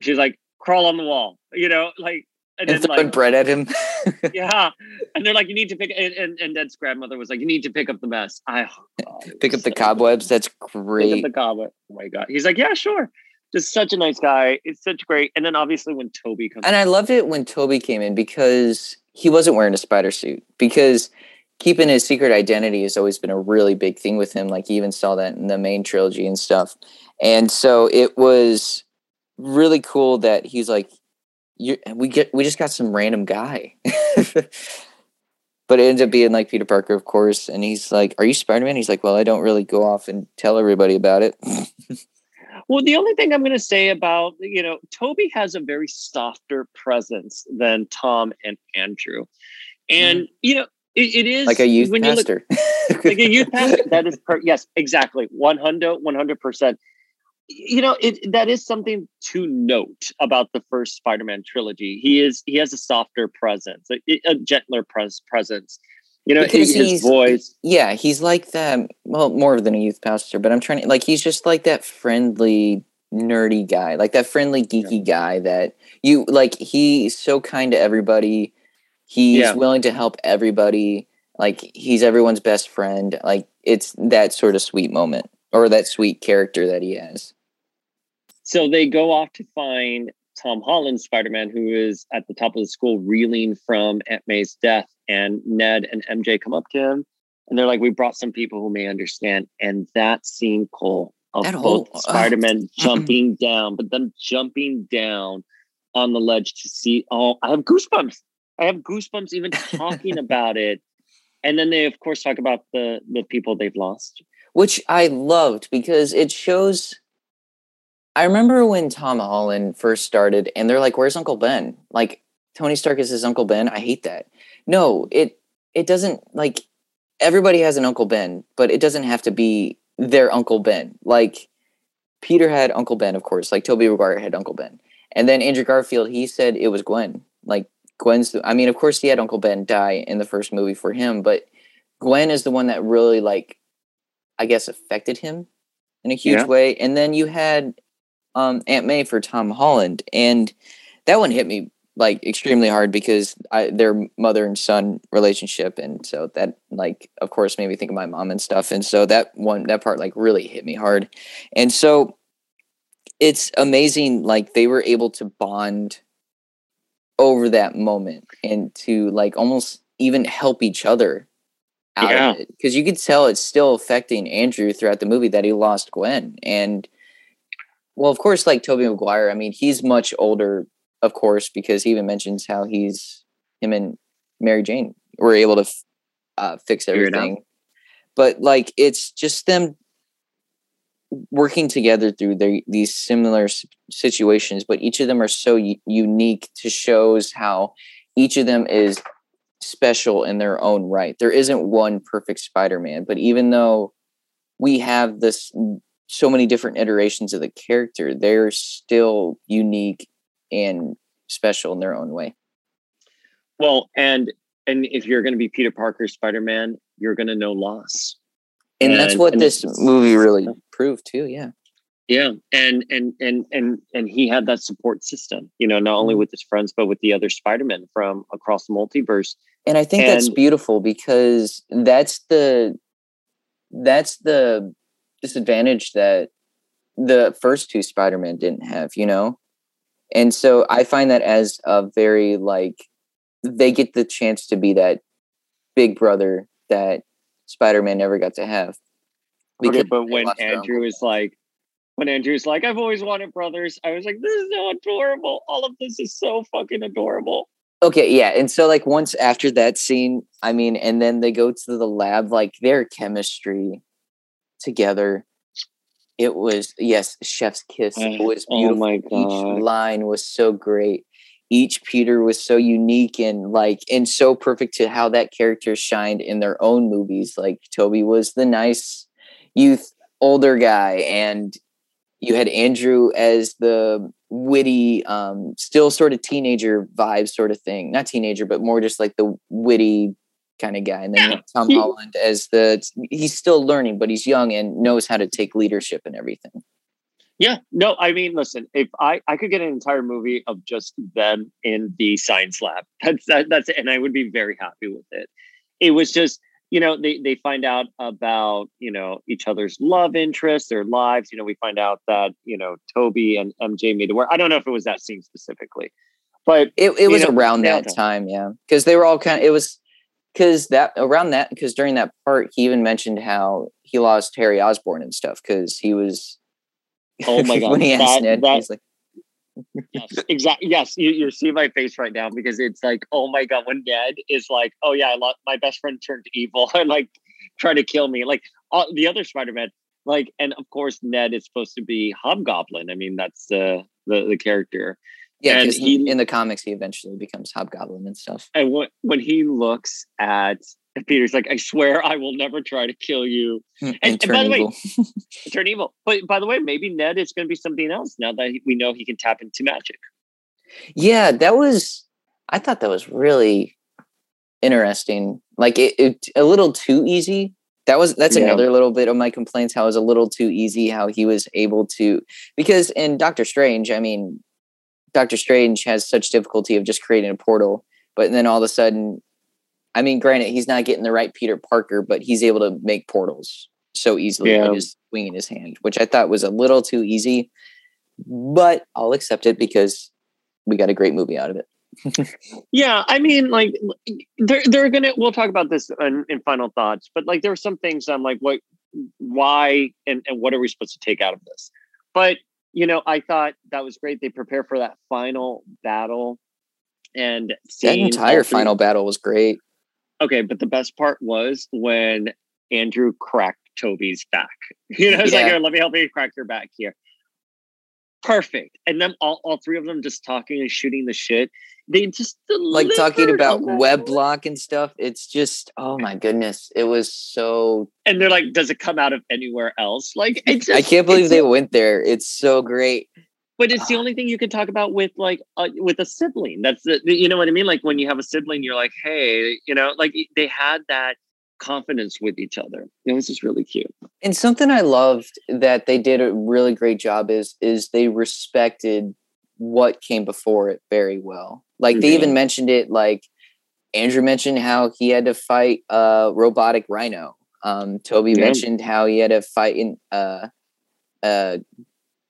B: she's like, crawl on the wall, you know, like, and,
C: And
B: then like,
C: bread at him. <laughs>
B: yeah, and they're like, you need to pick, and, and, and Dad's grandmother was like, you need to pick up the mess. I oh,
C: Pick up the
B: so
C: cobwebs. That's
B: good. Pick up
C: great.
B: the cobweb. Oh my God, he's like, yeah, sure. Just such a nice guy. It's such great. And then obviously when Tobey comes,
C: And I loved it when Tobey came in because he wasn't wearing a spider suit. Because keeping his secret identity has always been a really big thing with him. Like you even saw that in the main trilogy and stuff. And so it was really cool that he's like, we get we just got some random guy. <laughs> but it ends up being like Peter Parker, of course. And he's like, Are you Spider Man? He's like, Well, I don't really go off and tell everybody about it. <laughs>
B: Well, the only thing I'm going to say about, you know, Tobey has a very softer presence than Tom and Andrew. And, mm-hmm. you know, It, it is
C: like a youth
B: when you look-
C: pastor. <laughs>
B: like a youth pastor. That is per- yes, exactly. 100 100%. You know, it that is something to note about the first Spider-Man trilogy. He is he has a softer presence, a, a gentler pres- presence. You know,
C: Because
B: his
C: he's-
B: voice.
C: yeah, he's like that. Well, more than a youth pastor, but I'm trying to like he's just like that friendly, nerdy guy, like that friendly, geeky guy that you like. He's so kind to everybody. He's
B: Yeah.
C: willing to help everybody. Like he's everyone's best friend. Like it's that sort of sweet moment or that sweet character that he has.
B: So they go off to find Tom Holland Spider-Man, who is at the top of the school reeling from Aunt May's death. And Ned and MJ come up to him and they're like, We brought some people who may understand. And that scene, Cole, of
C: That
B: both
C: whole- uh,
B: Spider-Man <laughs> mm-hmm. jumping down, but them jumping down on the ledge to see oh, I have goosebumps. I have goosebumps even talking <laughs> about it. And then they of course talk about the the people they've lost.
C: which I loved because it shows. I remember when Tom Holland first started, and they're like, "Where's Uncle Ben?" Like Tony Stark is his Uncle Ben. I hate that. No, it it doesn't like everybody has an Uncle Ben, but it doesn't have to be their Uncle Ben. Like Peter had Uncle Ben, of course. Like Tobey Maguire had Uncle Ben, and then Andrew Garfield. He said it was Gwen. Like Gwen's. The, I mean, of course, he had Uncle Ben die in the first movie for him, but Gwen is the one that really like I guess affected him in a huge
B: Yeah.
C: way. And then you had um, Aunt May for Tom Holland, and that one hit me like extremely hard because I their mother and son relationship, and so that like of course made me think of my mom and stuff, and so that one that part like really hit me hard, and so it's amazing like they were able to bond over that moment and to like almost even help each other out
B: Yeah.
C: of it because you could tell it's still affecting Andrew throughout the movie that he lost Gwen and well of course like Tobey Maguire I mean he's much older of course because he even mentions how he's him and Mary Jane were able to f- uh, fix
B: Figure it out.
C: everything but like it's just them working together through their, these similar s- situations but each of them are so u- unique to shows how each of them is special in their own right there isn't one perfect spider-man but even though we have this so many different iterations of the character they're still unique and special in their own way
B: Well, and and if you're going to be Peter Parker Spider Man, you're going to know loss.
C: and that's what
B: and
C: this movie really proved too yeah
B: Yeah, and and and and and he had that support system. You know, not only mm-hmm. with his friends but with the other Spider Men from across the multiverse.
C: and i think that's beautiful because that's the that's the disadvantage that the first two spider-man didn't have you know and so i find that as a very like they get the chance to be that big brother that spider-man never got to have
B: Okay, but when Andrew is like, when Andrew's like, I've always wanted brothers. I was like, this is so adorable. All of this is so fucking adorable.
C: Okay, yeah. And so like once after that scene, I mean, and then they go to the lab, like their chemistry together. It was yes, chef's kiss. It
B: Uh,
C: was
B: oh
C: beautiful.
B: my
C: Each line was so great. Each Peter was so unique and like and so perfect to how that character shined in their own movies. Like Tobey was the nice youth older guy and you had Andrew as the witty, um, still sort of teenager vibe sort of thing. Not teenager, but more just like the witty kind of guy. And then Tom Holland as the he's still learning, but he's young and knows how to take leadership and everything.
B: Yeah, no, I mean, listen, if I I could get an entire movie of just them in the science lab, <laughs> that's that, that's it, and I would be very happy with it. It was just, you know, they they find out about you know each other's love interests, their lives. You know, we find out that you know Tobey and MJ made it work. I don't know if it was that scene specifically, but
C: It it was
B: know,
C: around that
B: okay.
C: time, yeah, because they were all kind of. It was because that around that because during that part he even mentioned how he lost Harry Osborn and stuff because he was. <laughs>
B: Oh my God,
C: when he asked
B: that-
C: Ned,
B: that-
C: he's like,
B: yes, exactly. Yes, you, you see my face right now because it's like, oh my god, when Ned is like, oh yeah, I lost my best friend turned evil <laughs> and like try to kill me. Like all, the other Spider-Man, like, and of course Ned is supposed to be Hobgoblin. I mean, that's the the, the character.
C: Yeah,
B: and he-
C: in the comics he eventually becomes Hobgoblin and stuff.
B: And when when he looks at And Peter's like, I swear I will never try to kill you.
C: Hmm, and,
B: and
C: turn
B: by the way- <laughs> Turn evil. But by the way, maybe Ned is going to be something else now that we know he can tap into magic.
C: yeah, that was. I thought that was really interesting. Like it, it a little too easy. That was that's
B: Yeah.
C: another little bit of my complaints. How it was a little too easy. How he was able to because in Doctor Strange, I mean, Doctor Strange has such difficulty of just creating a portal, but then all of a sudden, I mean, granted, he's not getting the right Peter Parker, but he's able to make portals so easily
B: Yeah.
C: by just swinging his hand, which I thought was a little too easy. But I'll accept it because we got a great movie out of it. <laughs>
B: Yeah, I mean, like they're they're gonna. We'll talk about this in, in final thoughts, but like there are some things I'm like, what, why, and and what are we supposed to take out of this? But you know, I thought that was great. They prepare for that final battle, and
C: That entire
B: three-
C: final battle was great.
B: Okay, but the best part was when Andrew cracked Tobey's back. <laughs> You know, it's like,
C: Yeah.
B: "Here, let me help you crack your back here. Perfect. And then all, all three of them just talking and shooting the shit. They just
C: Like talking about web block and stuff. It's just oh my goodness. It was so
B: And they're like, does it come out of anywhere else? Like, it's
C: I can't believe they went there. It's so great.
B: But it's the
C: Ah.
B: only thing you can talk about with like uh, with a sibling. That's the- you know what I mean. Like when you have a sibling, you're like, hey, you know, like they had that confidence with each other. It was just really cute.
C: And something I loved that they did a really great job is is they respected what came before it very well. Like they
B: Mhm.
C: even mentioned it like Andrew mentioned how he had to fight a robotic rhino. Um Tobey
B: Yeah.
C: mentioned how he had to fight in uh uh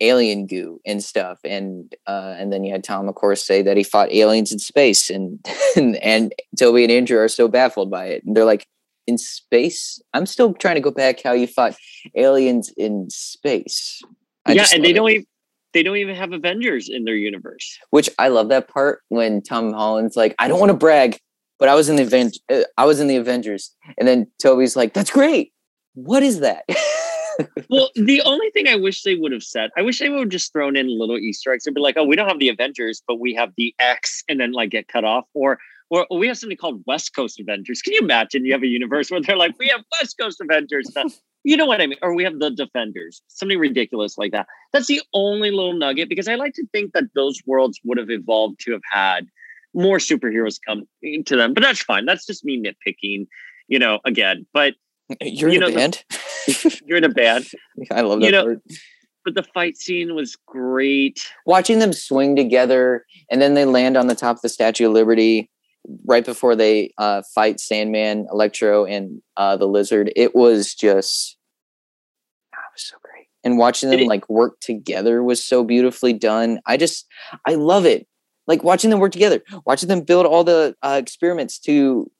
C: alien goo and stuff and uh and then you had Tom of course say that he fought aliens in space and <laughs> and, and Tobey and Andrew are so baffled by it. And they're like in space? I'm still trying to go back how you fought aliens in space. I
B: yeah, and they
C: love
B: don't even they don't even have Avengers in their universe.
C: which I love that part when Tom Holland's like, I don't want to brag, but I was in the event, uh, I was in the Avengers, and then Tobey's like, that's great. What is that? <laughs>
B: Well, the only thing I wish they would have said, I wish they would have just thrown in little Easter eggs. They'd be like, "Oh, we don't have the Avengers, but we have the X," and then like get cut off, or or we have something called West Coast Avengers. Can you imagine? You have a universe where they're like, "We have West Coast Avengers." <laughs> You know what I mean? Or we have the Defenders, something ridiculous like that. That's the only little nugget because I like to think that those worlds would have evolved to have had more superheroes come into them. But that's fine. That's just me nitpicking, you know. Again, but <laughs>
C: You're
B: You
C: in
B: know,
C: a
B: the-
C: band. <laughs>
B: you're in a band.
C: I love that you
B: know-
C: part.
B: but the fight scene was great.
C: Watching them swing together, and then they land on the top of the Statue of Liberty right before they uh, fight Sandman, Electro, and uh, the Lizard. It was just, ah, it was so great. And watching them like work together was so beautifully done. I just, I love it. Like watching them work together, watching them build all the uh, experiments to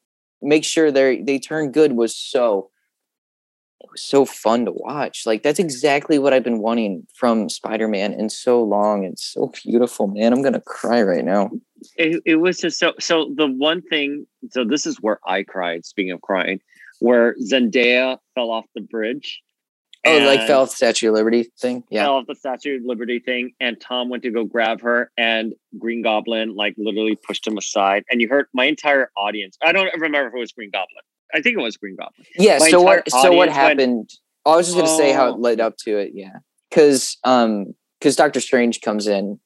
C: make sure they they turn good was so was so fun to watch. Like that's exactly what I've been wanting from Spider-Man in so long. It's so beautiful, man. I'm gonna cry right now.
B: It, it was just so. So the one thing. So this is where I cried. Speaking of crying, where Zendaya fell off the bridge.
C: Oh, like fell off the Statue of Liberty thing. Yeah.
B: Fell off the Statue of Liberty thing, and Tom went to go grab her, and Green Goblin like literally pushed him aside. And you heard my entire audience. I don't remember if it was Green Goblin. I think it was Green Goblin.
C: Yeah.
B: my
C: So what? So what
B: audience went,
C: happened? I was just gonna say how it
B: "Oh."
C: led up to it. Yeah. Because um, because Doctor Strange comes in,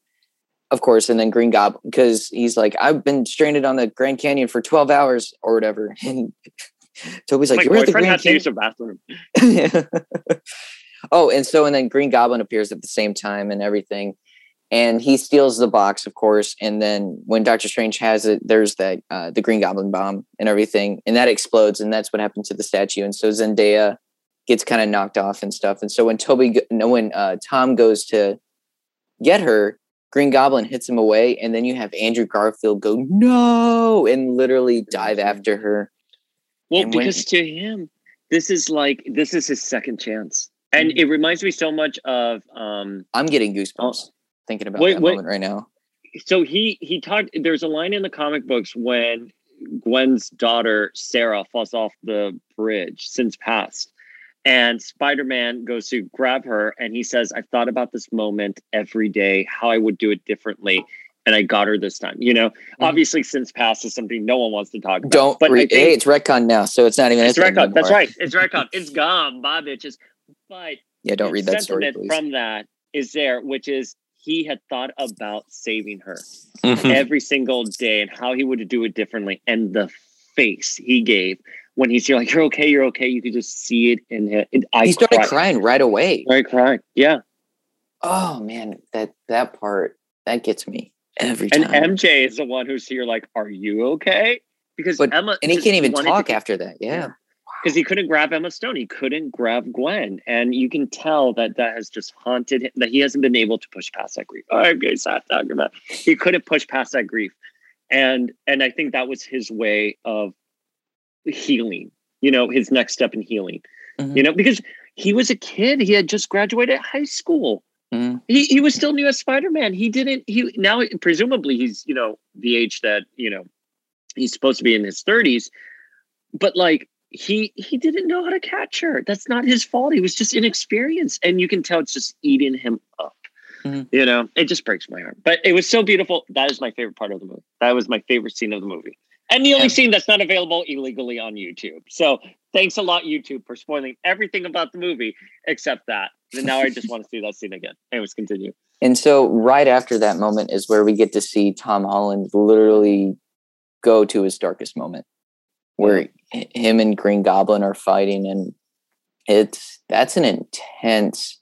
C: of course, and then Green Goblin because he's like, I've been stranded on the Grand Canyon for 12 hours or whatever, <laughs> and Tobey's like,
B: My
C: You're at the Grand
B: to
C: Canyon.
B: the bathroom. <laughs>
C: oh, and so and then Green Goblin appears at the same time and everything. And he steals the box, of course. And then when Doctor Strange has it, there's that uh, the Green Goblin bomb and everything, and that explodes, and that's what happened to the statue. And so Zendaya gets kind of knocked off and stuff. And so when Tobey, no, when uh, Tom goes to get her, Green Goblin hits him away, and then you have Andrew Garfield go no and literally dive after her.
B: Well,
C: And when-
B: because to him, this is like this is his second chance, and
C: Mhm.
B: it reminds me so much of. um
C: I'm getting goosebumps
B: Oh.
C: Thinking about
B: Wait,
C: that
B: wait.
C: moment right now.
B: So he he talked. There's a line in the comic books when Gwen's daughter Sarah falls off the bridge Sins Past, and Spider-Man goes to grab her, and he says, "I've thought about this moment every day, how I would do it differently." and I got her this time. You know, mm-hmm. obviously, Sins Past is something no one wants to talk about.
C: Don't.
B: but
C: Re-
B: think-
C: hey, it's retcon now, so it's not even.
B: it's retcon. That's right. It's retcon. It's gone, Bob bitches. But
C: Yeah, don't read that story, please.
B: from that is there, which is he had thought about saving her
C: Mhm.
B: every single day and how he would do it differently, and the face he gave when he's like, "You're okay, you're okay." You could just see it in I
C: he started
B: cried.
C: crying right away.
B: right cried. Yeah,
C: Oh man, that that part that gets me every
B: and
C: time.
B: MJ is the one who's here. Like, "Are you okay?" Because
C: But-
B: Emma
C: and he can't even
B: wanted to
C: talk after that. Yeah.
B: Because he couldn't grab Emma Stone. He couldn't grab Gwen. And you can tell that that has just haunted him, that he hasn't been able to push past that grief. Oh, I'm to stop talking about. He couldn't push past that grief. And and I think that was his way of healing, you know, his next step in healing.
C: Mhm.
B: You know, because he was a kid. He had just graduated high school.
C: Mhm.
B: He he was still new as Spider-Man. He didn't he now presumably he's, you know, the age that, you know, he's supposed to be in his 30s. But like he he didn't know how to catch her. That's not his fault. He was just inexperienced. And you can tell it's just eating him up.
C: Mhm.
B: You know, it just breaks my heart. But it was so beautiful. That is my favorite part of the movie. That was my favorite scene of the movie. And the only
C: Yeah.
B: scene that's not available illegally on YouTube. So thanks a lot, YouTube, for spoiling everything about the movie except that. And now I just <laughs> want to see that scene again. Anyways, continue.
C: And so right after that moment is where we get to see Tom Holland literally go to his darkest moment where him and Green Goblin are fighting and it's that's an intense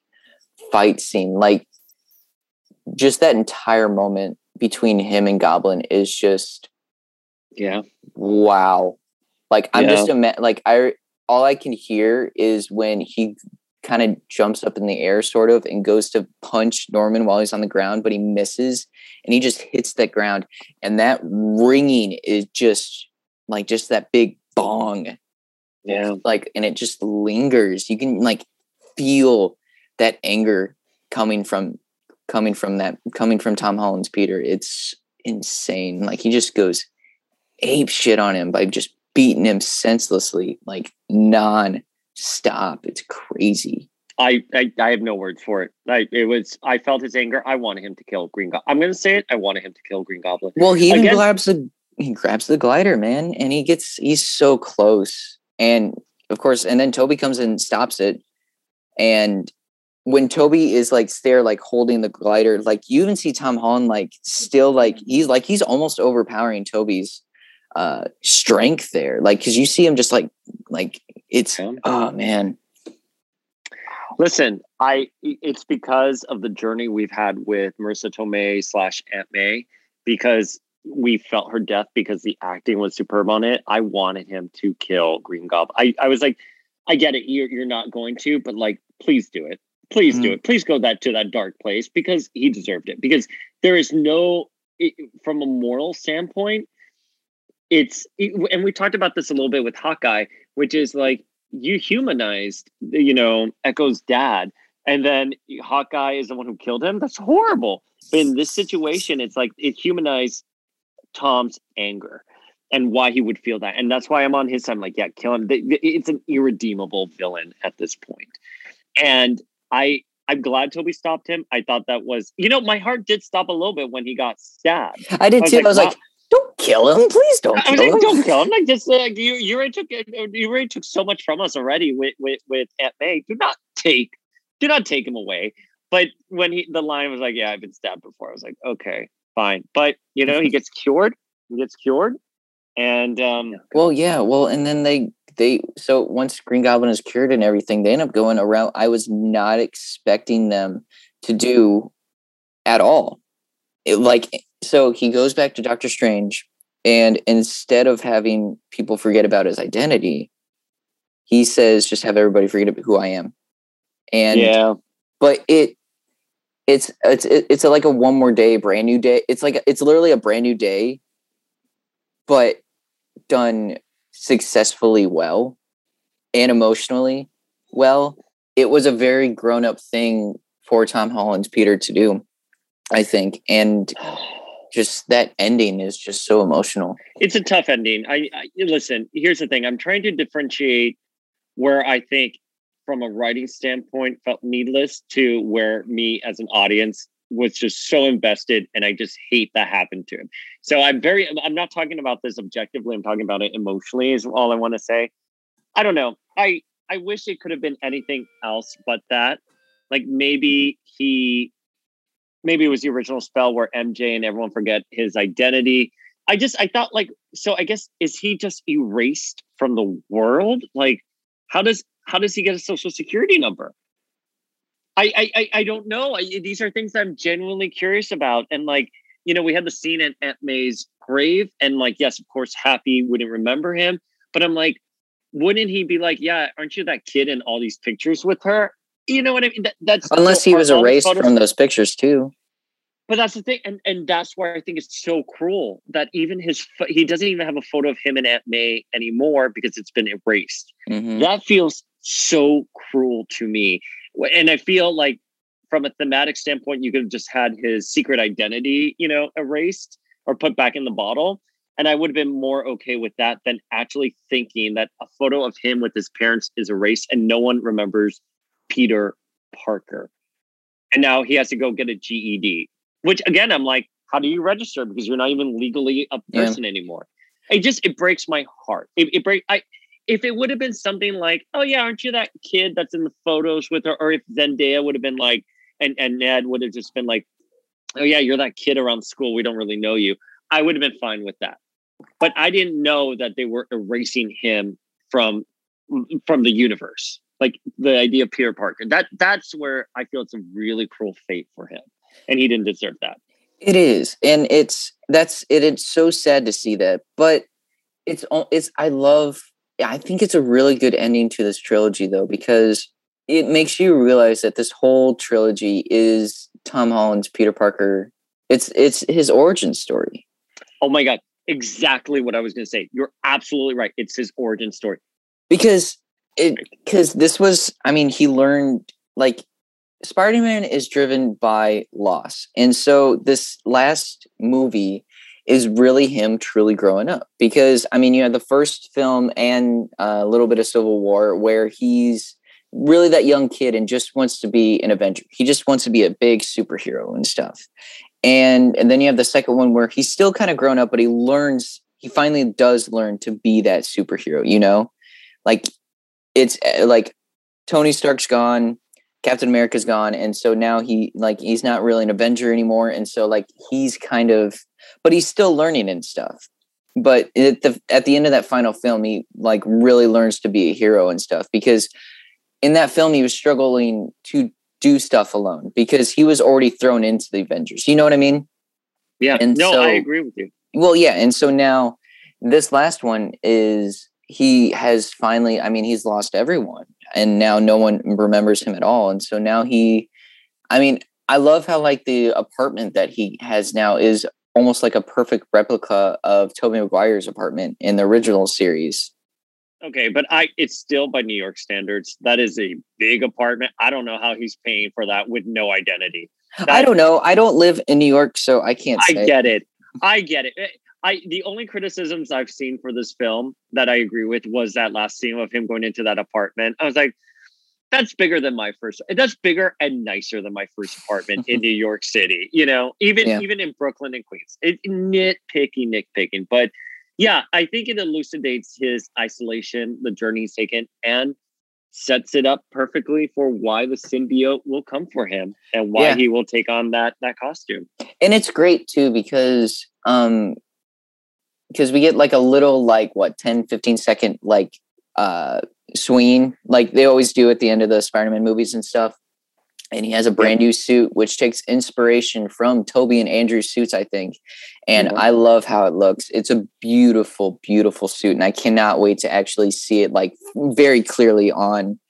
C: fight scene like just that entire moment between him and Goblin is just
B: Yeah.
C: wow like i'm
B: Yeah.
C: just ima- like i all i can hear is when he kind of jumps up in the air sort of and goes to punch norman while he's on the ground but he misses and he just hits that ground and that ringing is just like just that big bong
B: Yeah.
C: like and it just lingers you can like feel that anger coming from coming from that coming from tom holland's peter it's insane like he just goes ape shit on him by just beating him senselessly like non-stop it's crazy
B: I, I I have no words for it. I it was I felt his anger. I wanted him to kill Green Goblin. I'm gonna say it. I wanted him to kill Green Goblin.
C: well he even
B: Again-
C: grabs the he grabs the glider man and he gets he's so close. And of course and then tobey comes and stops it. And when tobey is like there like holding the glider like you even see tom holland like still like he's like he's almost overpowering tobey's uh strength there. Like because you see him just like like it's oh man.
B: Listen, I it's because of the journey we've had with Marisa Tomei slash Aunt May because we felt her death because the acting was superb on it. I wanted him to kill Green Goblin. I, I was like, I get it, you're you're not going to, but like, please do it. Please do
C: Mm.
B: it. Please go that to that dark place because he deserved it. Because there is no it, from a moral standpoint, it's it, and we talked about this a little bit with Hawkeye, which is like you humanized, you know, Echo's dad, and then Hawkeye is the one who killed him. That's horrible. But in this situation, it's like it humanized Tom's anger and why he would feel that, and that's why I'm on his side. I'm like, yeah, kill him. It's an irredeemable villain at this point, and I. I'm glad Tobey stopped him. I thought that was, you know, my heart did stop a little bit when he got stabbed.
C: i did
B: I
C: too
B: like,
C: i was
B: wow.
C: like don't kill him please don't
B: I was
C: kill
B: like,
C: him
B: don't kill him. Like, just like you, you already took, you already took so much from us already with with with Aunt May. Do not take, do not take him away. But when he, the line was like, "Yeah, I've been stabbed before," I was like, "Okay, fine." But you know, he <laughs> gets cured. He gets cured, and um,
C: Well, yeah. Well, and then they they so once Green Goblin is cured and everything, they end up going around. I was not expecting them to do at all. It, like so, he goes back to Doctor Strange, and instead of having people forget about his identity, he says, "Just have everybody forget about who I am." And
B: yeah,
C: but it it's it's it's a, like a one more day brand new day it's like it's literally a brand new day but done successfully well and emotionally well it was a very grown up thing for tom holland's peter to do i think and just that ending is just so emotional
B: it's a tough ending. I, I listen. Here's the thing. I'm trying to differentiate where I think, from a writing standpoint, felt needless to where me as an audience was just so invested and I just hate that happened to him. So I'm very I'm not talking about this objectively, I'm talking about it emotionally is all I want to say. I don't know. I I wish it could have been anything else but that. Like maybe he maybe it was the original spell where MJ and everyone forget his identity. I just I thought like so I guess is he just erased from the world? Like how does how does he get a social security number? I I I don't know. I, these are things I'm genuinely curious about. And like, you know, we had the scene at Aunt May's grave, and like, yes, of course, Happy wouldn't remember him, but I'm like, wouldn't he be like, yeah, aren't you that kid in all these pictures with her? You know what I mean? That, that's
C: unless he was erased from those pictures too.
B: But that's the thing, and and that's why I think it's so cruel that even his he doesn't even have a photo of him and Aunt May anymore because it's been erased. Mm-hmm. That feels so cruel to me and I feel like from a thematic standpoint, you could have just had his secret identity, you know, erased or put back in the bottle. And I would have been more okay with that than actually thinking that a photo of him with his parents is erased and no one remembers Peter Parker. And now he has to go get a GED, which again, I'm like, how do you register? Because you're not even legally a person yeah. anymore. It just, it breaks my heart. It, it break, I, if it would have been something like, "Oh yeah, aren't you that kid that's in the photos with her?" or if Zendaya would have been like, and and Ned would have just been like, "Oh yeah, you're that kid around school. We don't really know you." I would have been fine with that. But I didn't know that they were erasing him from from the universe. Like the idea of Peter Parker. That that's where I feel it's a really cruel fate for him, and he didn't deserve that.
C: It is, and it's that's it. It's so sad to see that, but it's it's. I love I think it's a really good ending to this trilogy, though, because it makes you realize that this whole trilogy is Tom Holland's Peter Parker. It's it's his origin story.
B: Oh my god, exactly what I was going to say. You're absolutely right. It's his origin story.
C: Because it because this was I mean, he learned like Spider-Man is driven by loss. And so this last movie is really him truly growing up. Because I mean, you had the first film and a little bit of Civil War where he's really that young kid and just wants to be an Avenger. He just wants to be a big superhero and stuff. And and then you have the second one where he's still kind of grown up, but he learns. He finally does learn to be that superhero. You know, like it's eh, like Tony Stark's gone. Captain America's gone, and so now he like he's not really an Avenger anymore, and so like he's kind of but he's still learning and stuff. But at the at the end of that final film, he like really learns to be a hero and stuff because in that film he was struggling to do stuff alone because he was already thrown into the Avengers. You know what I mean?
B: Yeah. And no, so, I agree with you.
C: Well, yeah, and so now this last one is he has finally i mean he's lost everyone and now no one remembers him at all and so now he i mean i love how like the apartment that he has now is almost like a perfect replica of Tobey Maguire's apartment in the original series.
B: Okay, but I it's still by New York standards. That is a big apartment. I don't know how he's paying for that with no identity. That,
C: I don't know. I don't live in New York, so I can't.
B: I get it. I get it. Eh, I the only criticisms I've seen for this film that I agree with was that last scene of him going into that apartment. I was like, that's bigger than my first that's bigger and nicer than my first apartment in <laughs> new york city you know even yeah. even in brooklyn and queens it nitpicky nitpicking but yeah i think it elucidates his isolation the journey he's taken and sets it up perfectly for why the symbiote will come for him and why yeah. he will take on that that costume
C: and it's great too because um because we get like a little like what 10 15 second like uh swinging like they always do at the end of the Spider-Man movies and stuff. And he has a brand new suit, which takes inspiration from tobey and Andrew's suits, I think. And mm-hmm. I love how it looks. It's a beautiful, beautiful suit, and I cannot wait to actually see it like very clearly on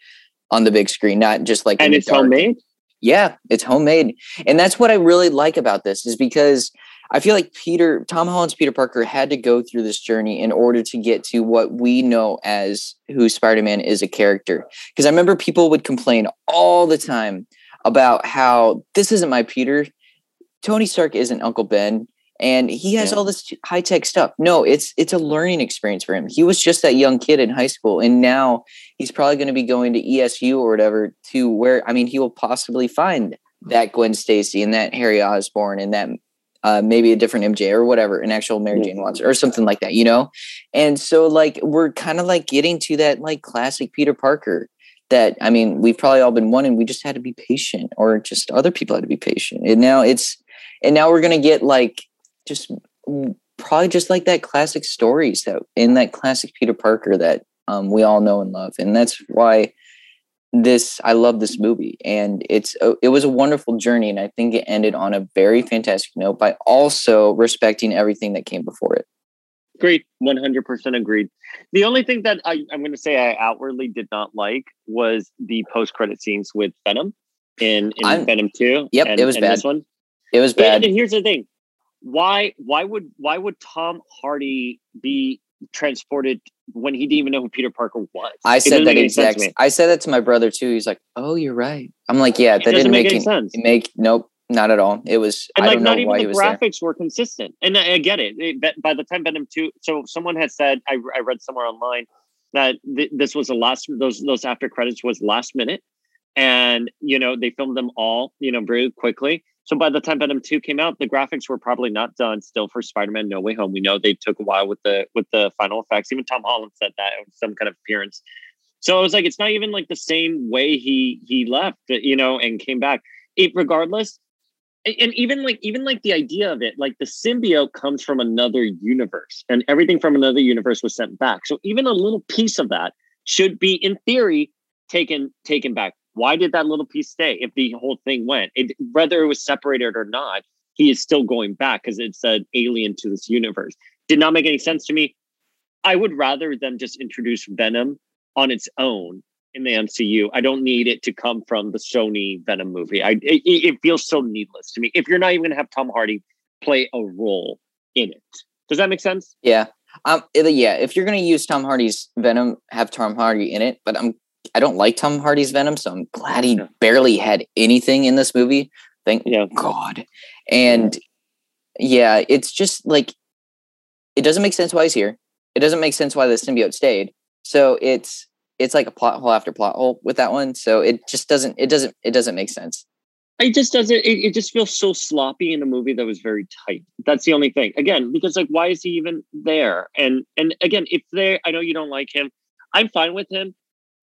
C: on the big screen, not just like
B: and it's homemade.
C: Yeah, it's homemade, and that's what I really like about this is because I feel like Peter Tom Holland's Peter Parker had to go through this journey in order to get to what we know as who Spider-Man is a character. Because I remember people would complain all the time about how this isn't my Peter. Tony Stark isn't Uncle Ben and he has yeah. all this high-tech stuff. No, it's it's a learning experience for him. He was just that young kid in high school and now he's probably going to be going to ESU or whatever to where I mean he will possibly find that Gwen Stacy and that Harry Osborn and that uh, maybe a different MJ or whatever, an actual Mary Jane Watson or something like that, you know? And so like we're kind of like getting to that like classic Peter Parker that I mean, we've probably all been wanting. We just had to be patient, or just other people had to be patient. And now it's and now we're gonna get like just probably just like that classic stories that in that classic Peter Parker that um, we all know and love. And that's why this I love this movie and it's a, it was a wonderful journey and I think it ended on a very fantastic note by also respecting everything that came before it.
B: Great, one hundred percent agreed. The only thing that I, I'm going to say I outwardly did not like was the post credit scenes with Venom in, in Venom Two.
C: Yep,
B: and,
C: it was bad.
B: This one,
C: it was bad.
B: And, and here's the thing: why why would why would Tom Hardy be transported when he didn't even know who Peter Parker was.
C: I said that exact. I said that to my brother too. He's like, "Oh, you're right." I'm like, "Yeah, that didn't make, make any sense." Make nope, not at all. It was.
B: And
C: I
B: like, not
C: even
B: the graphics there. were consistent. And I, I get it. it. By the time Venom two, so someone had said, I, I read somewhere online that th- this was the last. Those those after credits was last minute, and you know they filmed them all, you know, very quickly. So by the time Venom 2 came out, the graphics were probably not done still for Spider-Man No Way Home. We know they took a while with the with the final effects. Even Tom Holland said that some kind of appearance. So it was like it's not even like the same way he he left, uh, you know, and came back. It regardless, and even like even like the idea of it, like the symbiote comes from another universe, and everything from another universe was sent back. So even a little piece of that should be, in theory, taken taken back. Why did that little piece stay if the whole thing went? It, whether it was separated or not, he is still going back because it's an alien to this universe. Did not make any sense to me. I would rather them just introduce Venom on its own in the MCU. I don't need it to come from the Sony Venom movie. I it, it feels so needless to me. If you're not even going to have Tom Hardy play a role in it, does that make sense?
C: Yeah. Um. Yeah. If you're going to use Tom Hardy's Venom, have Tom Hardy in it. But I'm I don't like Tom Hardy's Venom, so I'm glad he barely had anything in this movie. Thank yeah. God. And yeah, it's just like it doesn't make sense why he's here. It doesn't make sense why the symbiote stayed. So it's it's like a plot hole after plot hole with that one. So it just doesn't it doesn't it doesn't make sense.
B: It just doesn't. It, it just feels so sloppy in a movie that was very tight. That's the only thing. Again, because like, why is he even there? And and again, if they, I know you don't like him. I'm fine with him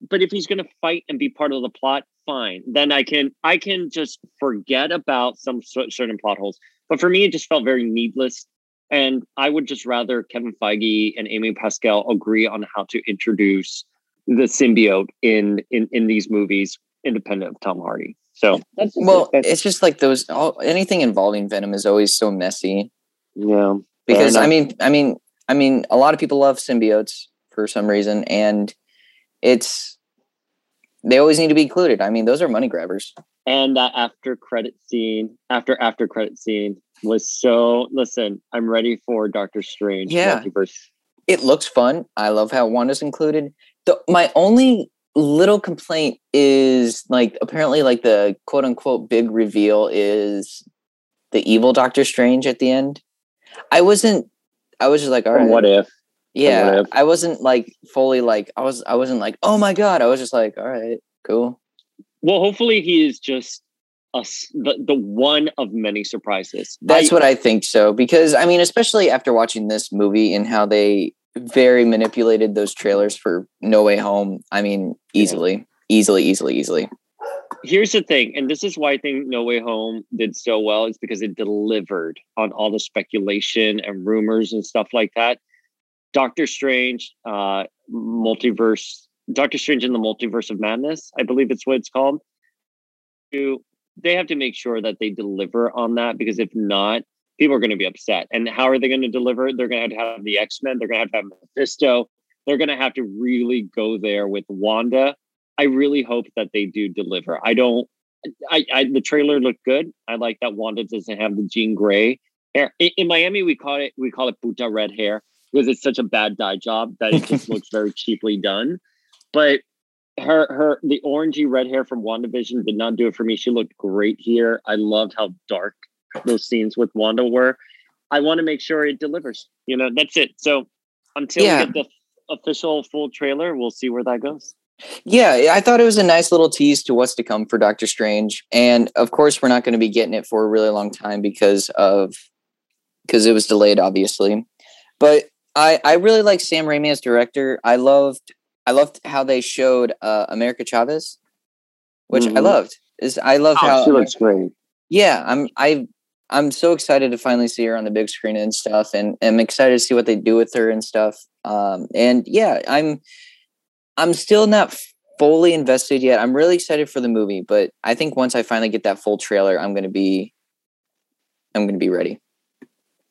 B: but if he's going to fight and be part of the plot fine. Then i can i can just forget about some certain plot holes. But for me it just felt very needless. And i would just rather kevin feige and amy pascal agree on how to introduce the symbiote in in in these movies independent of tom hardy. So that's
C: well it. it's just like those all, anything involving venom is always so messy.
B: Yeah.
C: Because i mean i mean i mean a lot of people love symbiotes for some reason and it's they always need to be included. I mean, those are money grabbers.
B: And that after credit scene, after after credit scene was so. Listen, I'm ready for Doctor Strange.
C: Yeah, multiverse. it looks fun. I love how Wanda's included. The, my only little complaint is like apparently like the quote unquote big reveal is the evil Doctor Strange at the end. I wasn't. I was just like, all right.
B: What if?
C: Yeah i wasn't like fully like i was i wasn't like oh my god i was just like all right cool.
B: Well hopefully he is just a, the, the one of many surprises.
C: That's I, what i think so because i mean especially after watching this movie and how they very manipulated those trailers for no way home i mean easily yeah. easily easily easily.
B: Here's the thing and this is why i think no way home did so well is because it delivered on all the speculation and rumors and stuff like that Doctor Strange, uh, multiverse, Doctor Strange in the Multiverse of Madness, I believe it's what it's called. They have to make sure that they deliver on that because if not, people are going to be upset. And how are they going to deliver? They're going to have to have the X Men. They're going to have to have Mephisto. They're going to have to really go there with Wanda. I really hope that they do deliver. I don't. I, I the trailer looked good. I like that Wanda doesn't have the Jean Grey hair. In, in Miami, we call it we call it puta red hair because it's such a bad dye job that it just <laughs> looks very cheaply done. But her her the orangey red hair from WandaVision did not do it for me. She looked great here. I loved how dark those scenes with Wanda were. I want to make sure it delivers. You know, that's it. So until yeah. we get the official full trailer, we'll see where that goes.
C: Yeah, I thought it was a nice little tease to what's to come for Doctor Strange, and of course, we're not going to be getting it for a really long time because of because it was delayed, obviously. But I I really like Sam Raimi as director. I loved I loved how they showed uh, America Chavez, which I
B: Mhm.
C: loved. Is I love
B: Oh,
C: how
B: she looks great.
C: yeah i'm i i'm so excited to finally see her on the big screen and stuff and i'm excited to see what they do with her and stuff um and yeah i'm i'm still not fully invested yet i'm really excited for the movie but i think once i finally get that full trailer i'm going to be i'm going to be ready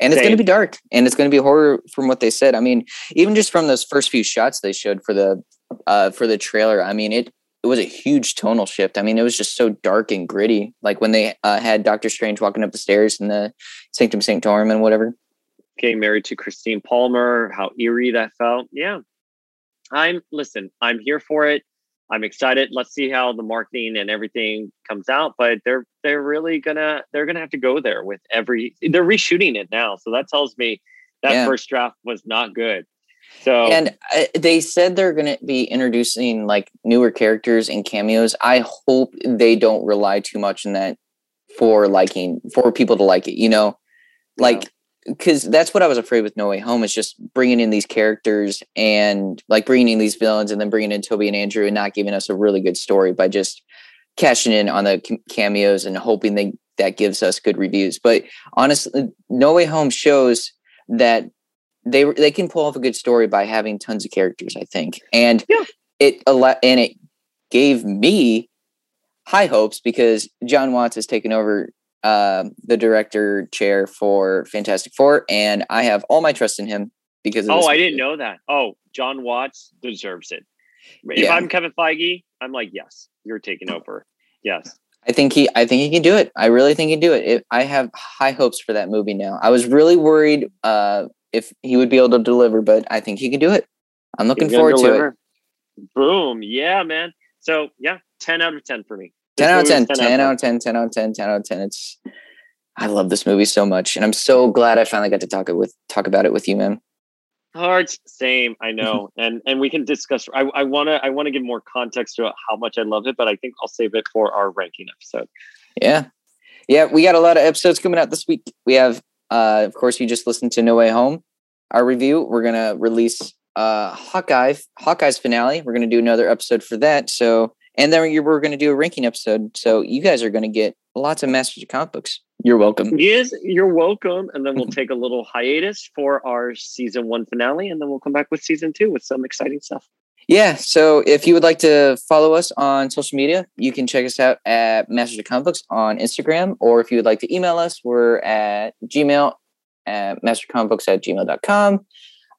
C: and it's going to be dark and it's going to be horror from what they said i mean even just from those first few shots they showed for the uh for the trailer i mean it it was a huge tonal shift. I mean, it was just so dark and gritty. Like when they uh, had Doctor Strange walking up the stairs in the Sanctum Sanctorum and whatever.
B: Getting married to Christine Palmer, how eerie that felt. Yeah. I'm listen, I'm here for it. I'm excited. Let's see how the marketing and everything comes out. But they're they're really gonna they're gonna have to go there with every they're reshooting it now. So that tells me that
C: Yeah.
B: first draft was not good. So
C: And uh, they said they're going to be introducing like newer characters and cameos. I hope they don't rely too much on that for liking for people to like it. You know, like because that's what I was afraid with No Way Home is just bringing in these characters and like bringing in these villains and then bringing in Tobey and Andrew and not giving us a really good story by just cashing in on the cameos and hoping they that gives us good reviews. But honestly, No Way Home shows that they they can pull off a good story by having tons of characters. I think, and
B: Yeah.
C: it a lot and it gave me high hopes because Jon Watts has taken over uh, the director chair for Fantastic Four, and I have all my trust in him because. Of
B: Oh, I
C: movie.
B: didn't know that. Oh, Jon Watts deserves it. If
C: Yeah.
B: I'm Kevin Feige, I'm like, yes, you're taking over. Yes.
C: I think he. I think he can do it. I really think he can do it. it. I have high hopes for that movie now. I was really worried uh, if he would be able to deliver, but I think he can do it. I'm looking forward to it.
B: Boom. Yeah, man. So yeah, 10 out of 10 for me. This
C: 10 out of
B: movie
C: 10, 10 out of 10, 10 out of 10, 10 out of 10. It's I love this movie so much. And I'm so glad I finally got to talk it with talk about it with you, man.
B: Hearts, same. I <laughs> know, and and we can discuss. I, I wanna I wanna give more context to how much I love it, but I think I'll save it for our ranking episode.
C: Yeah. Yeah, we got a lot of episodes coming out this week. We have uh of course you just listened to No Way Home, our review. We're gonna release uh Hawkeye Hawkeye's finale. We're gonna do another episode for that. So and then we're gonna do a ranking episode. So you guys are gonna get lots of Masters of Comic Books. You're welcome.
B: Yes, you're welcome. And then we'll <laughs> take a little hiatus for our season one finale, and then we'll come back with season two with some exciting stuff.
C: Yeah. So if you would like to follow us on social media, you can check us out at Masters of Comic Books on Instagram. Or if you would like to email us, we're at Gmail at mastercomicbooks at gmail.com.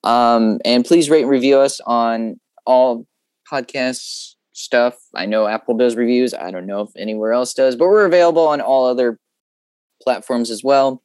C: Um, and please rate and review us on all podcasts stuff. I know Apple does reviews. I don't know if anywhere else does, but we're available on all other platforms as well.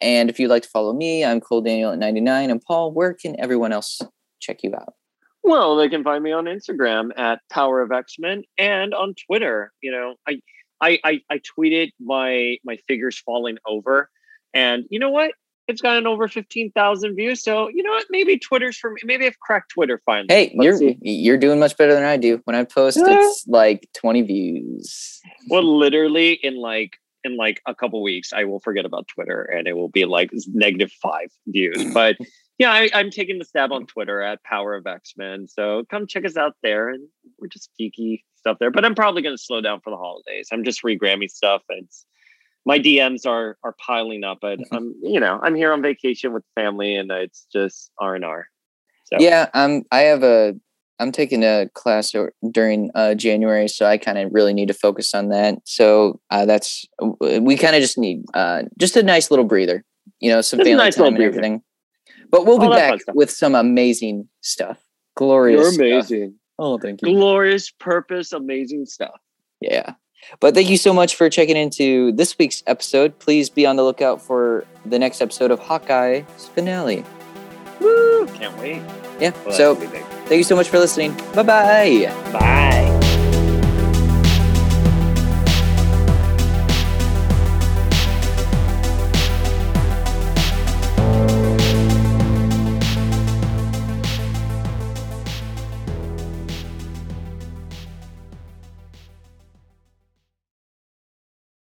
C: And if you'd like to follow me, I'm Cole Daniel at 99. And Paul, where can everyone else check you out?
B: Well, they can find me on Instagram at Power of X Men and on Twitter. You know, I, I, I, I tweeted my my figures falling over, and you know what? It's gotten over fifteen thousand views. So you know what? Maybe Twitter's for me. Maybe I've cracked Twitter finally.
C: Hey,
B: Let's
C: you're
B: see.
C: you're doing much better than I do. When I post,
B: Yeah.
C: it's like 20 views.
B: well, literally in like in like a couple weeks, I will forget about Twitter and it will be like negative five views. <clears throat> But yeah, I, I'm taking the stab on Twitter at Power of X Men. So come check us out there, and we're just geeky stuff there. But I'm probably going to slow down for the holidays. I'm just regramming stuff. And it's, my DMs are are piling up, but I'm you know I'm here on vacation with family, and it's just R and R. So
C: Yeah, um, I have a I'm taking a class or- during uh, January, so I kind of really need to focus on that. So uh, that's we kind of just need uh, just a nice little breather, you know, some
B: Just
C: family
B: nice
C: time and
B: breather.
C: everything. But we'll be
B: All that fun
C: back with some amazing stuff, glorious. stuff. Oh, thank you.
B: glorious purpose, amazing stuff.
C: Yeah. But thank you so much for checking into this week's episode. Please be on the lookout for the next episode of Hawkeye's finale.
B: Woo! Can't wait.
C: Yeah.
B: Well,
C: so
B: that's gonna be big.
C: thank you so much for listening. Bye bye.
B: Bye.